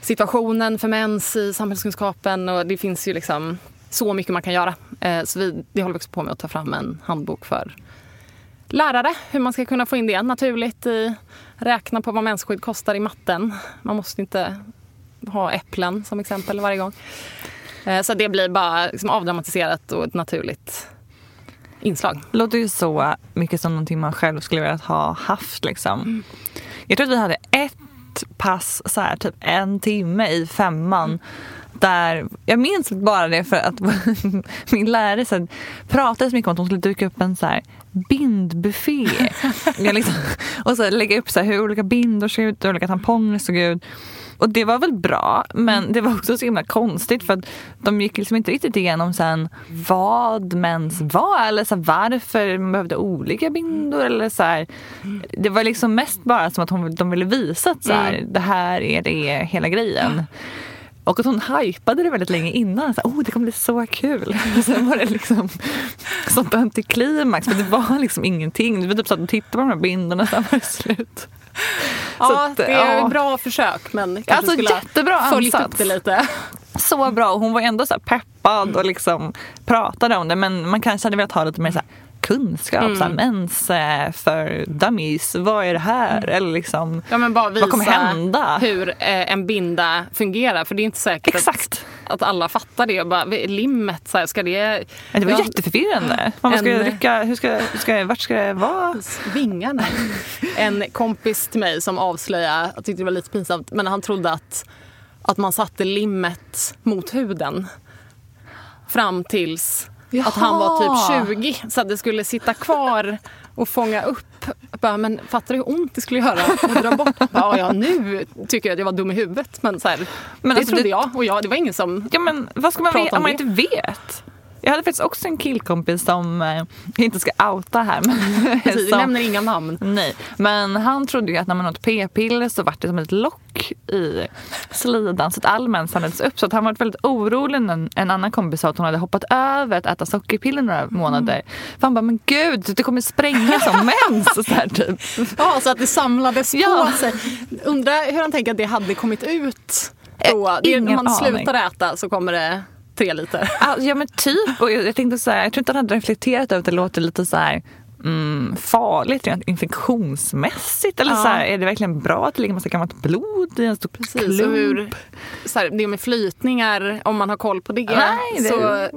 situationen för mens i samhällskunskapen och det finns ju liksom så mycket man kan göra. Eh, så vi, det håller vi också på med att ta fram en handbok för lärare, hur man ska kunna få in det naturligt i räkna på vad mensskydd kostar i matten. Man måste inte ha äpplen som exempel varje gång. Eh, Så det blir bara liksom avdramatiserat och ett naturligt inslag. låter ju så mycket som någonting man själv skulle vilja ha haft. Liksom. Jag tror att vi hade ett pass, så här, typ en timme i femman. Där, jag minns bara det för att min lärare så här, pratade så mycket om att hon skulle duka upp en så här, bindbuffé. liksom, och så lägga upp så här, hur olika bindor såg ut, hur olika tamponger såg ut. Och det var väl bra, men det var också så himla konstigt för att de gick liksom inte riktigt igenom sen vad mens var eller så varför man behövde olika bindor. Eller så här. Det var liksom mest bara som att hon, de ville visa att så här, det här är det hela grejen. Och att hon hypade det väldigt länge innan. Så, oh, det kommer bli så kul. Sen var det liksom sånt antiklimax. För det var liksom ingenting. Det var typ så att de tittade på de här bindorna sen var det slut. Ja, att, det är ja. bra försök men kanske Alltså, skulle ha jättebra följt ansats. upp det lite. Så bra. Hon var ändå så peppad och liksom pratade om det. Men man kanske hade velat ha lite mer så här kunskap. Så här, mens eh, för dummies. Vad är det här? Eller liksom, Ja, men bara visa vad kommer hända? hur eh, en binda fungerar. För det är inte säkert Exakt. Att, att alla fattar det. Bara, limmet, så här, ska det... Men det var Ja, jätteförvirrande. Man ska En- rycka, hur ska, ska, vart ska det vara? Vingarna. En kompis till mig som avslöjade, jag tyckte det var lite pinsamt, men han trodde att, att man satte limmet mot huden. Fram tills att han var Jaha. typ 20 så att det skulle sitta kvar och fånga upp. Bara, men fattar du hur ont det skulle göra att dra bort? Bara, ja, nu tycker jag att jag var dum i huvudet. Men, så här, Men det alltså, trodde det- jag och jag, det var ingen som... Ja men vad ska man veta om om man det. inte vet? Jag hade faktiskt också en killkompis som, eh, jag inte ska outa här, men Vi som, nämner inga namn. Nej, men han trodde ju att när man åt p-piller så var det som ett lock i slidan så att all mens samlades upp. Så att han var väldigt orolig när en, annan kompis sa att hon hade hoppat över att äta sockerpiller några månader. För han bara, men gud, det kommer spränga som mens. Så här, typ. Ja, så att det samlades Ja. på sig. Undrar hur han tänker att det hade kommit ut då. Eh, Det ingen när man aning. slutar äta så kommer det tre liter. Ja, Ja men typ. Och jag, tänkte så här, jag tror inte han hade reflekterat över att det låter lite så här mm, farligt rent infektionsmässigt. Eller Ja. så här, är det verkligen bra att det ligger massa gammalt blod i en stor Precis, klump? och hur, så här, det med flytningar, om man har koll på det. Nej, det- så,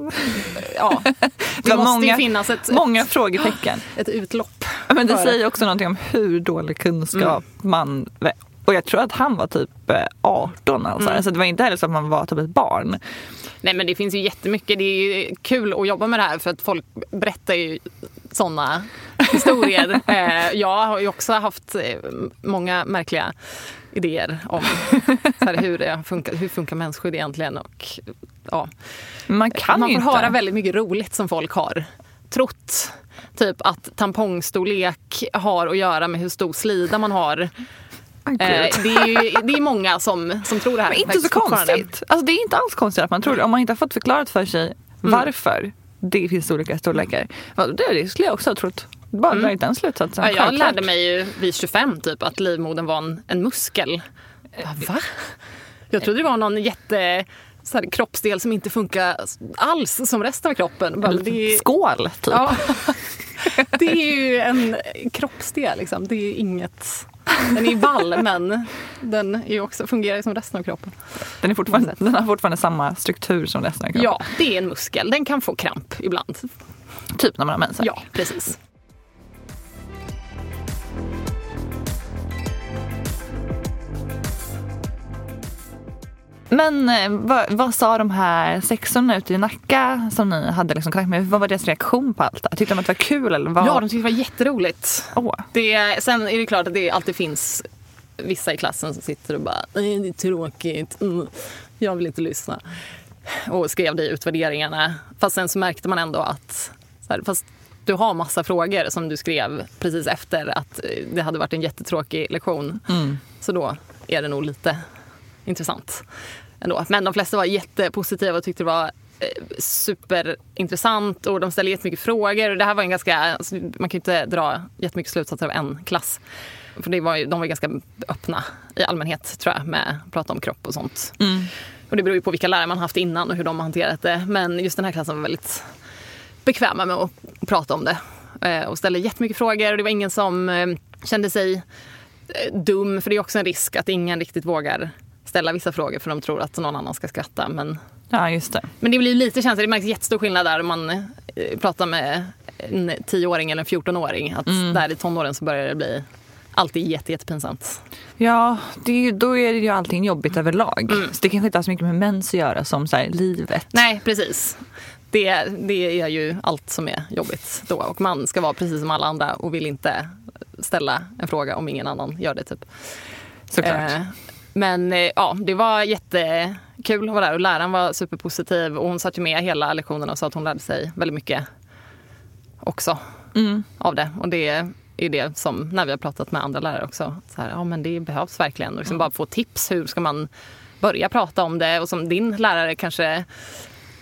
ja, det, var måste många- ju finnas ett, Många frågetecken. ett utlopp. Men det säger också någonting om hur dålig kunskap Mm. man... Och jag tror att han var typ eh, 18 alltså. Mm. Så det var inte heller så att man var typ ett barn. Nej men det finns ju jättemycket. Det är ju kul att jobba med det här för att folk berättar ju såna historier. eh, jag har ju också haft eh, många märkliga idéer om hur, det funkar, hur funkar mensskydd egentligen. Och, ja. Man kan Man får inte. höra väldigt mycket roligt som folk har trott. Typ att tampongstorlek har att göra med hur stor slida man har. Gud. Eh, det, är ju, det är många som, som tror det här. Men inte så konstigt. Alltså, det är inte alls konstigt att man tror det. Om man inte har fått förklarat för sig varför det finns olika storlekar. Det, skulle jag också ha trott. Bara mm. dragit den slutsatsen. Ja, jag Självklart. lärde mig ju vid 25 typ att livmodern var en, en muskel. Bara, Va? Jag trodde det var någon jätte så här, kroppsdel som inte funkar alls som resten av kroppen. Bara, det, är, Skål, typ. ja, det är ju en kroppsdel. Liksom. Det är inget... Den är vall, men den är ju också, fungerar ju som resten av kroppen. Den, är fortfarande, den har fortfarande samma struktur som resten av kroppen. Ja, det är en muskel. Den kan få kramp ibland. Typ när man har mens. Ja, precis. Men eh, vad, vad sa de här sexorna ute i Nacka som ni hade liksom kontakt med? Vad var deras reaktion på allt det? Tyckte de att det var kul? Eller vad? Ja, de tyckte det var jätteroligt. Åh. Det, sen är det klart att det alltid finns vissa i klassen som sitter och bara "Nej, det är tråkigt, mm, jag vill inte lyssna. Och skrev det i utvärderingarna. Fast sen så märkte man ändå att här, fast du har massa frågor som du skrev precis efter att det hade varit en jättetråkig lektion. Mm. Så då är det nog lite intressant ändå. Men de flesta var jättepositiva och tyckte det var eh, superintressant och de ställde jättemycket frågor. Det här var en ganska, alltså, man kan ju inte dra jättemycket slutsatser av en klass. För det var de var ganska öppna i allmänhet tror jag med att prata om kropp och sånt. Mm. Och det beror ju på vilka lärare man haft innan och hur de har hanterat det. Men just den här klassen var väldigt bekväma med att prata om det. Eh, och ställde jättemycket frågor och det var ingen som eh, kände sig dum. För det är också en risk att ingen riktigt vågar ställa vissa frågor för de tror att någon annan ska skratta. Men, Ja, just det. men det blir lite känsligt. Det märks jättestor skillnad där om man eh, pratar med en tioåring eller en 14-åring. Att där i tonåren så börjar det bli alltid jätte, jättepinsamt. Ja, är då är det ju allting jobbigt överlag. Mm. Så det kanske inte har så mycket med mens att göra som så här, livet. Nej, precis. Det, det är ju allt som är jobbigt då. Och man ska vara precis som alla andra och vill inte ställa en fråga om ingen annan gör det. Typ. Såklart. Eh, men eh, ja, det var jättekul att vara där och läraren var superpositiv och hon satt ju med hela lektionen och sa att hon lärde sig väldigt mycket också Mm. av det. Och det är det som, när vi har pratat med andra lärare också, så här, ja men det behövs verkligen. Och liksom bara få tips, hur ska man börja prata om det? Och som din lärare kanske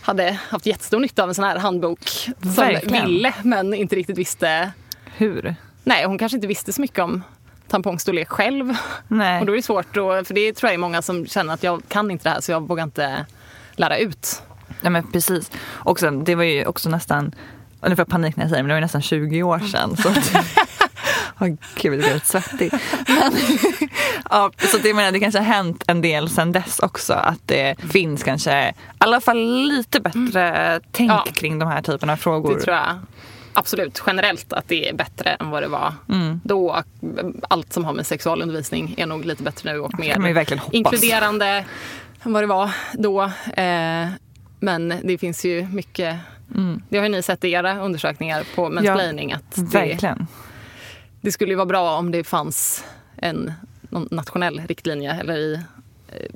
hade haft jättestor nytta av en sån här handbok som Verkligen. ville men inte riktigt visste. Hur? Nej, hon kanske inte visste så mycket om tampongstorlek själv. Nej. Och då är det svårt, att, för det tror jag är många som känner att jag kan inte det här så jag vågar inte lära ut. Ja, men precis. Och sen, det var ju också nästan, nu får jag panik när jag säger det, men det var ju nästan 20 år sedan. Så Åh gud, jag lite svettig. Men, ja, så det, menar, det kanske har hänt en del sedan dess också. Att det finns kanske i alla fall lite bättre tänk Ja. kring de här typerna av frågor. Det tror jag absolut generellt att det är bättre än vad det var Mm. då. Allt som har med sexualundervisning är nog lite bättre nu och mer inkluderande än vad det var då. Eh, men det finns ju mycket Mm. Det har ju ni sett i era undersökningar på mansplaining att det, Verkligen. det skulle ju vara bra om det fanns en nationell riktlinje eller i eh,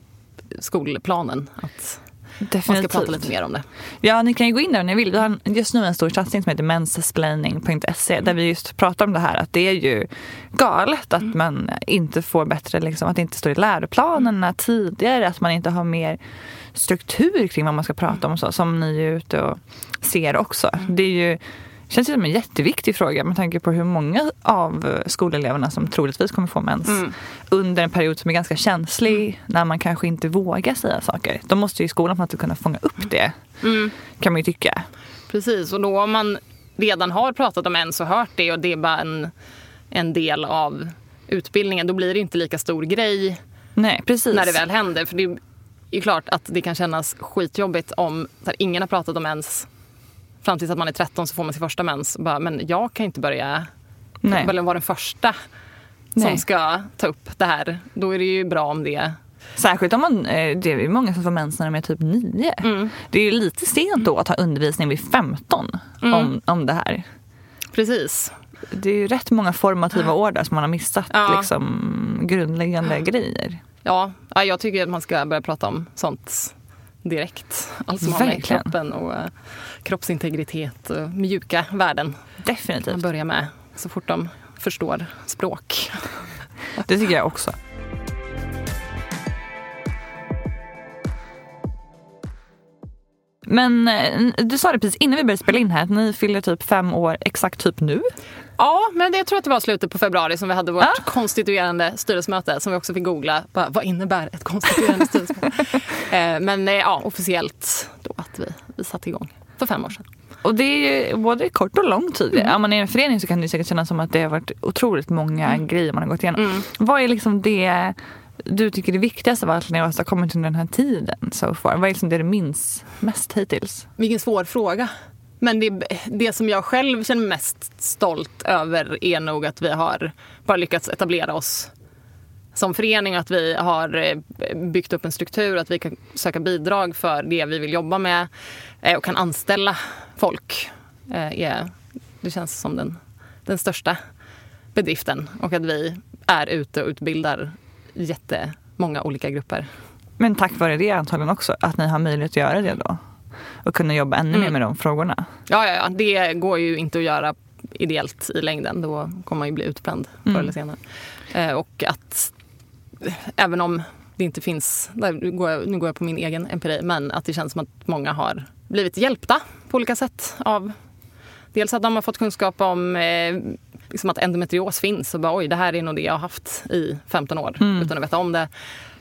skolplanen att man ska Definitivt. prata lite mer om det. Ja, ni kan ju gå in där om ni vill. Vi har just nu en stor satsning som heter mensesplaining.se där vi just pratar om det här att det är ju galet att man inte får bättre, liksom, att det inte står i läroplanerna tidigare, att man inte har mer struktur kring vad man ska prata om så, som ni är ute och ser också. Det är ju känns ju som en jätteviktig fråga med tanke på hur många av skoleleverna som troligtvis kommer få mens under en period som är ganska känslig när man kanske inte vågar säga saker. Då måste ju skolan på något sätt kunna fånga upp det kan man ju tycka. Precis, och då om man redan har pratat om ens och hört det och det är bara en, en del av utbildningen, då blir det inte lika stor grej Nej, precis. när det väl händer. För det är ju klart att det kan kännas skitjobbigt om ingen har pratat om ens fram tills att man är 13 så får man sin första mens. Bara, men jag kan inte börja Nej. eller vara den första Nej. som ska ta upp det här. Då är det ju bra om det Särskilt om man, eh, det är många som får mens när de är typ nio. Mm. Det är ju lite sent då att ha undervisning vid 15 Mm. om, om det här. Precis. Det är ju rätt många formativa år där som man har missat Ja. liksom, grundläggande grejer. Ja, ja, jag tycker att man ska börja prata om sånt direkt. Allt som har med kroppen och eh, kroppsintegritet och mjuka värden. Definitivt. börjar med så fort de förstår språk. Det tycker jag också. Men eh, du sa det precis innan vi började spela in här att ni fyller typ fem år exakt typ nu. Ja, men det, jag tror att det var slutet på februari som vi hade vårt Ah. konstituerande styrelsemöte som vi också fick googla. Bara, vad innebär ett konstituerande styrelsemöte? eh, men eh, ja, officiellt då att vi, vi satte igång för fem år sedan. Och det är ju både kort och lång tid. Om man är i en förening så kan det säkert kännas som att det har varit otroligt många grejer man har gått igenom. Vad är liksom det du tycker det viktigaste av allt ni har åstadkommit under den här tiden so far? Vad är liksom det du minns mest hittills? Vilken svår fråga. Men det, det som jag själv känner mig mest stolt över är nog att vi har bara lyckats etablera oss som förening och att vi har eh, byggt upp en struktur, att vi kan söka bidrag för det vi vill jobba med eh, och kan anställa folk. Eh, det känns som den, den största bedriften och att vi är ute och utbildar jättemånga olika grupper. Men tack vare det antagligen också, att ni har möjlighet att göra det då. Och kunna jobba ännu mer med de frågorna. Ja, ja, ja, det går ju inte att göra ideellt i längden. Då kommer man ju bli utbränd förr eller senare. Eh, och att även om det inte finns, där nu går, jag, nu går jag på min egen empiri, men att det känns som att många har blivit hjälpta på olika sätt av Dels att de har fått kunskap om eh, liksom att endometrios finns och bara oj, det här är nog det jag har haft i 15 år utan att veta om det.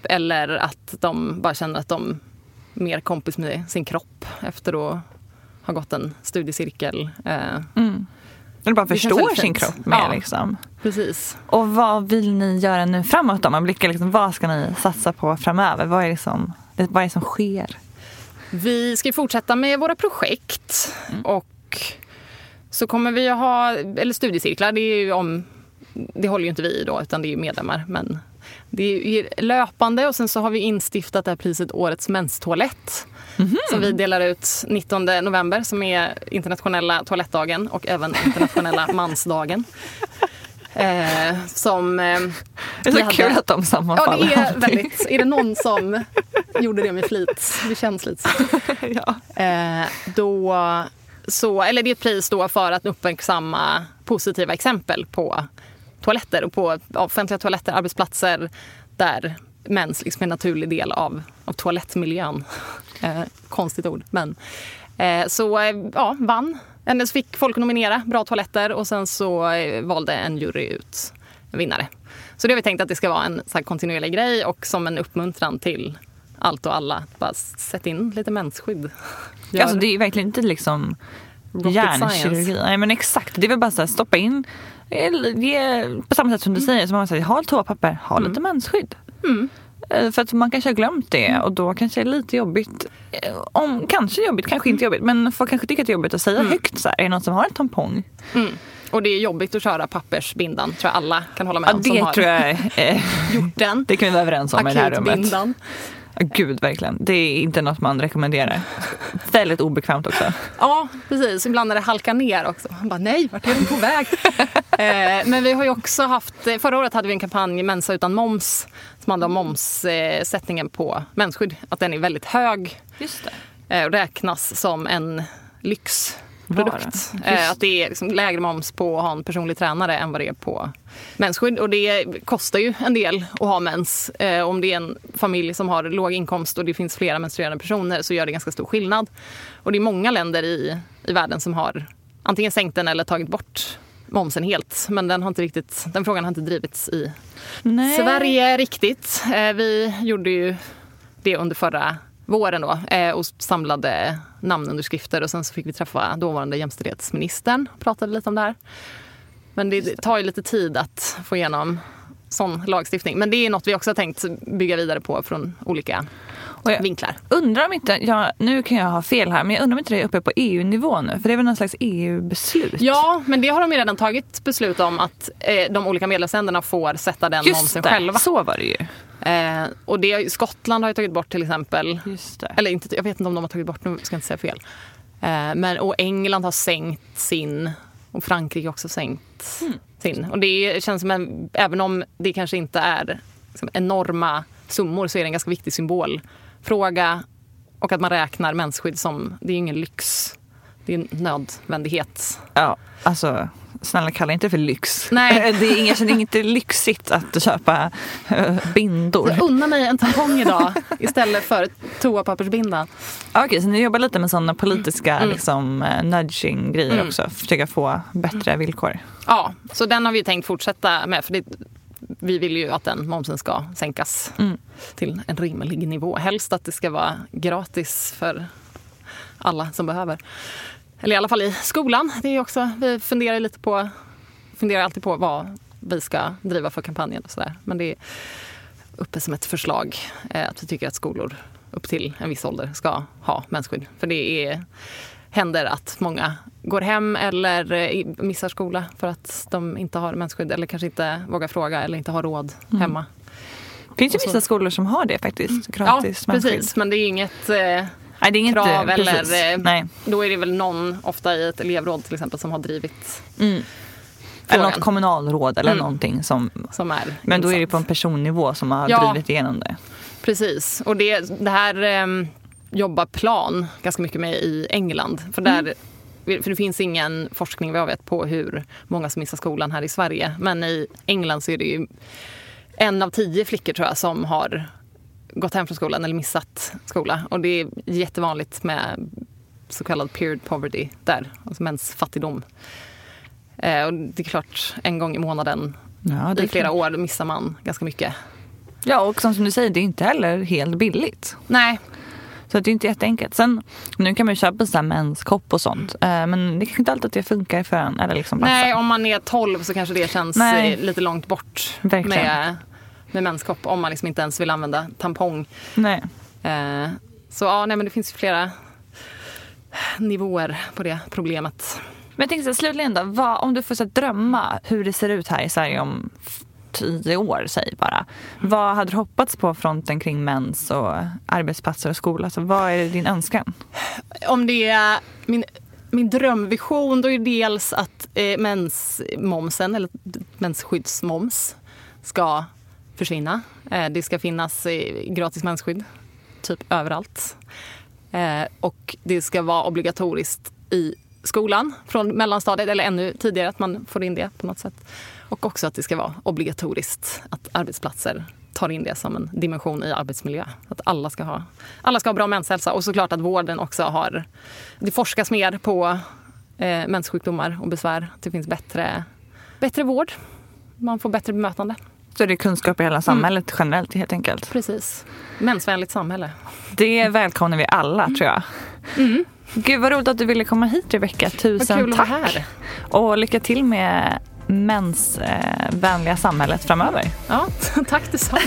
Eller att de bara känner att de är mer kompis med sin kropp efter att ha gått en studiecirkel. Eh, Eller bara förstår sin fint. kropp mer Ja. liksom. precis. Och vad vill ni göra nu framåt då? Man blickar liksom, vad ska ni satsa på framöver? Vad är, liksom, vad är det som sker? Vi ska fortsätta med våra projekt och så kommer vi att ha, eller studiecirklar, det, är ju om, det håller ju inte vi i då utan det är medlemmar. Men det är löpande och sen så har vi instiftat det här priset Årets menstoalett. Mm -hmm. Som vi delar ut 19 november som är internationella toalettdagen och även internationella mansdagen. Eh, som... Eh, det är så hade... kul att de sammanfaller. Ja, det är väldigt... Är det någon som gjorde det med flit? Det känns lite så. ja. eh, då, så, eller det är ett pris då för att uppmärksamma positiva exempel på toaletter och på offentliga toaletter, arbetsplatser där mens liksom är en naturlig del av, av toalettmiljön. Eh, konstigt ord, men. Eh, så ja, vann. Eller Så fick folk nominera bra toaletter och sen så eh, valde en jury ut en vinnare. Så det har vi tänkt att det ska vara en så kontinuerlig grej och som en uppmuntran till allt och alla. Bara sätt in lite mensskydd. Gör. Alltså det är verkligen inte liksom hjärnkirurgi. Nej men exakt. Det är väl bara så här, stoppa in, ge, på samma sätt som du mm. säger, så man säger, ha toapapper, ha mm. lite mensskydd. Mm. Eh, för att man kanske har glömt det mm. och då kanske det är lite jobbigt. Eh, om, kanske jobbigt, kanske inte jobbigt. Men folk kanske tycker att det är jobbigt att säga mm. högt så här, är det någon som har en tampong? Mm. Och det är jobbigt att köra pappersbindan, tror jag alla kan hålla med om. Ja, det tror jag. Eh, gjort den. Det kan vi vara överens om i det här rummet. Gud, verkligen. Det är inte något man rekommenderar. Väldigt obekvämt också. Ja, precis. Ibland när det halkar ner också. Man bara, nej, vart är den på väg? eh, men vi har ju också haft, eh, förra året hade vi en kampanj, Mensa utan moms, som handlade om momssättningen på mensskydd. Att den är väldigt hög. Just det. Eh, räknas som en lyx produkt. Eh, att det är liksom lägre moms på att ha en personlig tränare än vad det är på mensskydd. Och det kostar ju en del att ha mens. Eh, om det är en familj som har låg inkomst och det finns flera menstruerande personer så gör det ganska stor skillnad. Och det är många länder i, i världen som har antingen sänkt den eller tagit bort momsen helt. Men den, har inte riktigt, den frågan har inte drivits i Nej. Sverige riktigt. Eh, vi gjorde ju det under förra våren då, eh, och samlade namnunderskrifter och sen så fick vi träffa dåvarande jämställdhetsministern och pratade lite om det här. Men det tar ju lite tid att få igenom sån lagstiftning. Men det är något vi också har tänkt bygga vidare på från olika jag vinklar. Undrar om inte, ja, nu kan jag ha fel här, men jag undrar om inte det är uppe på EU-nivå nu? För det är väl någon slags EU-beslut? Ja, men det har de redan tagit beslut om att eh, de olika medlemsländerna får sätta den Just momsen det, själva. så var det ju. Eh, och det, Skottland har ju tagit bort till exempel. Eller inte, jag vet inte om de har tagit bort, nu ska jag inte säga fel. Eh, men, och England har sänkt sin och Frankrike också sänkt mm. sin. Och det känns som en, även om det kanske inte är liksom, enorma summor så är det en ganska viktig symbolfråga. Och att man räknar mensskydd som, det är ingen lyx. Det är en nödvändighet. Ja, alltså snälla kalla inte för lyx. Nej. Det är inget, inte lyxigt att köpa uh, bindor. Jag unnar mig en tampong idag istället för toapappersbinda. Okej, okay, så ni jobbar lite med sådana politiska mm. liksom, uh, nudging-grejer mm. också? Försöka få bättre villkor? Ja, så den har vi tänkt fortsätta med. För det, vi vill ju att den momsen ska sänkas mm. till en rimlig nivå. Helst att det ska vara gratis för alla som behöver. Eller i alla fall i skolan. Det är också, vi funderar lite på, funderar alltid på vad vi ska driva för kampanjen och sådär. Men det är uppe som ett förslag eh, att vi tycker att skolor upp till en viss ålder ska ha mensskydd. För det är, händer att många går hem eller eh, missar skola för att de inte har mensskydd eller kanske inte vågar fråga eller inte har råd mm. hemma. Det finns ju vissa skolor som har det faktiskt, gratis Ja, precis. Men det är inget eh, Nej, det är inget krav. Eller, eh, Nej. Då är det väl någon, ofta i ett elevråd till exempel, som har drivit mm. Eller något kommunalråd eller mm. någonting som, som är Men då är det på en personnivå som har ja, drivit igenom det. Precis. Och det, det här um, jobbar Plan ganska mycket med i England. För, där, mm. för det finns ingen forskning vad jag vet på hur många som missar skolan här i Sverige. Men i England så är det ju en av tio flickor tror jag som har gått hem från skolan eller missat skola. Och det är jättevanligt med så kallad period poverty där, alltså mensfattigdom. Eh, och det är klart, en gång i månaden ja, i flera klart. år missar man ganska mycket. Ja, och som du säger, det är inte heller helt billigt. Nej. Så det är inte jätteenkelt. Sen, nu kan man ju köpa så här menskopp och sånt. Eh, men det kanske inte alltid att det funkar för en. Eller liksom Nej, om man är 12 så kanske det känns Nej. lite långt bort. Verkligen. Med med menskopp om man liksom inte ens vill använda tampong. Nej. Eh, så ja, nej, men det finns flera nivåer på det problemet. Men jag tänkte så, slutligen då, vad, om du får så drömma hur det ser ut här i Sverige om tio år, säg bara. Vad hade du hoppats på fronten kring mens och arbetsplatser och skola? Alltså, vad är din önskan? Om det är min, min drömvision då är det dels att eh, mensmomsen, eller mensskyddsmoms, ska försvinna. Eh, det ska finnas eh, gratis mensskydd, typ överallt. Eh, och det ska vara obligatoriskt i skolan från mellanstadiet, eller ännu tidigare, att man får in det på något sätt. Och också att det ska vara obligatoriskt att arbetsplatser tar in det som en dimension i arbetsmiljö. Att alla ska ha, alla ska ha bra menshälsa och såklart att vården också har... Det forskas mer på eh, menssjukdomar och besvär. Att det finns bättre, bättre vård. Man får bättre bemötande. Så det är kunskap i hela samhället generellt helt enkelt. Precis. Mensvänligt samhälle. Det välkomnar vi alla tror jag. Gud vad roligt att du ville komma hit Rebecka. Tusen tack. Och lycka till med mensvänliga samhället framöver. Ja, tack detsamma.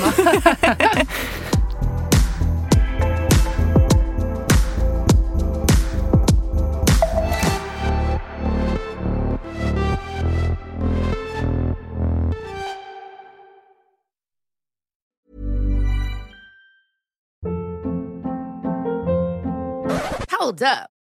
Hold up.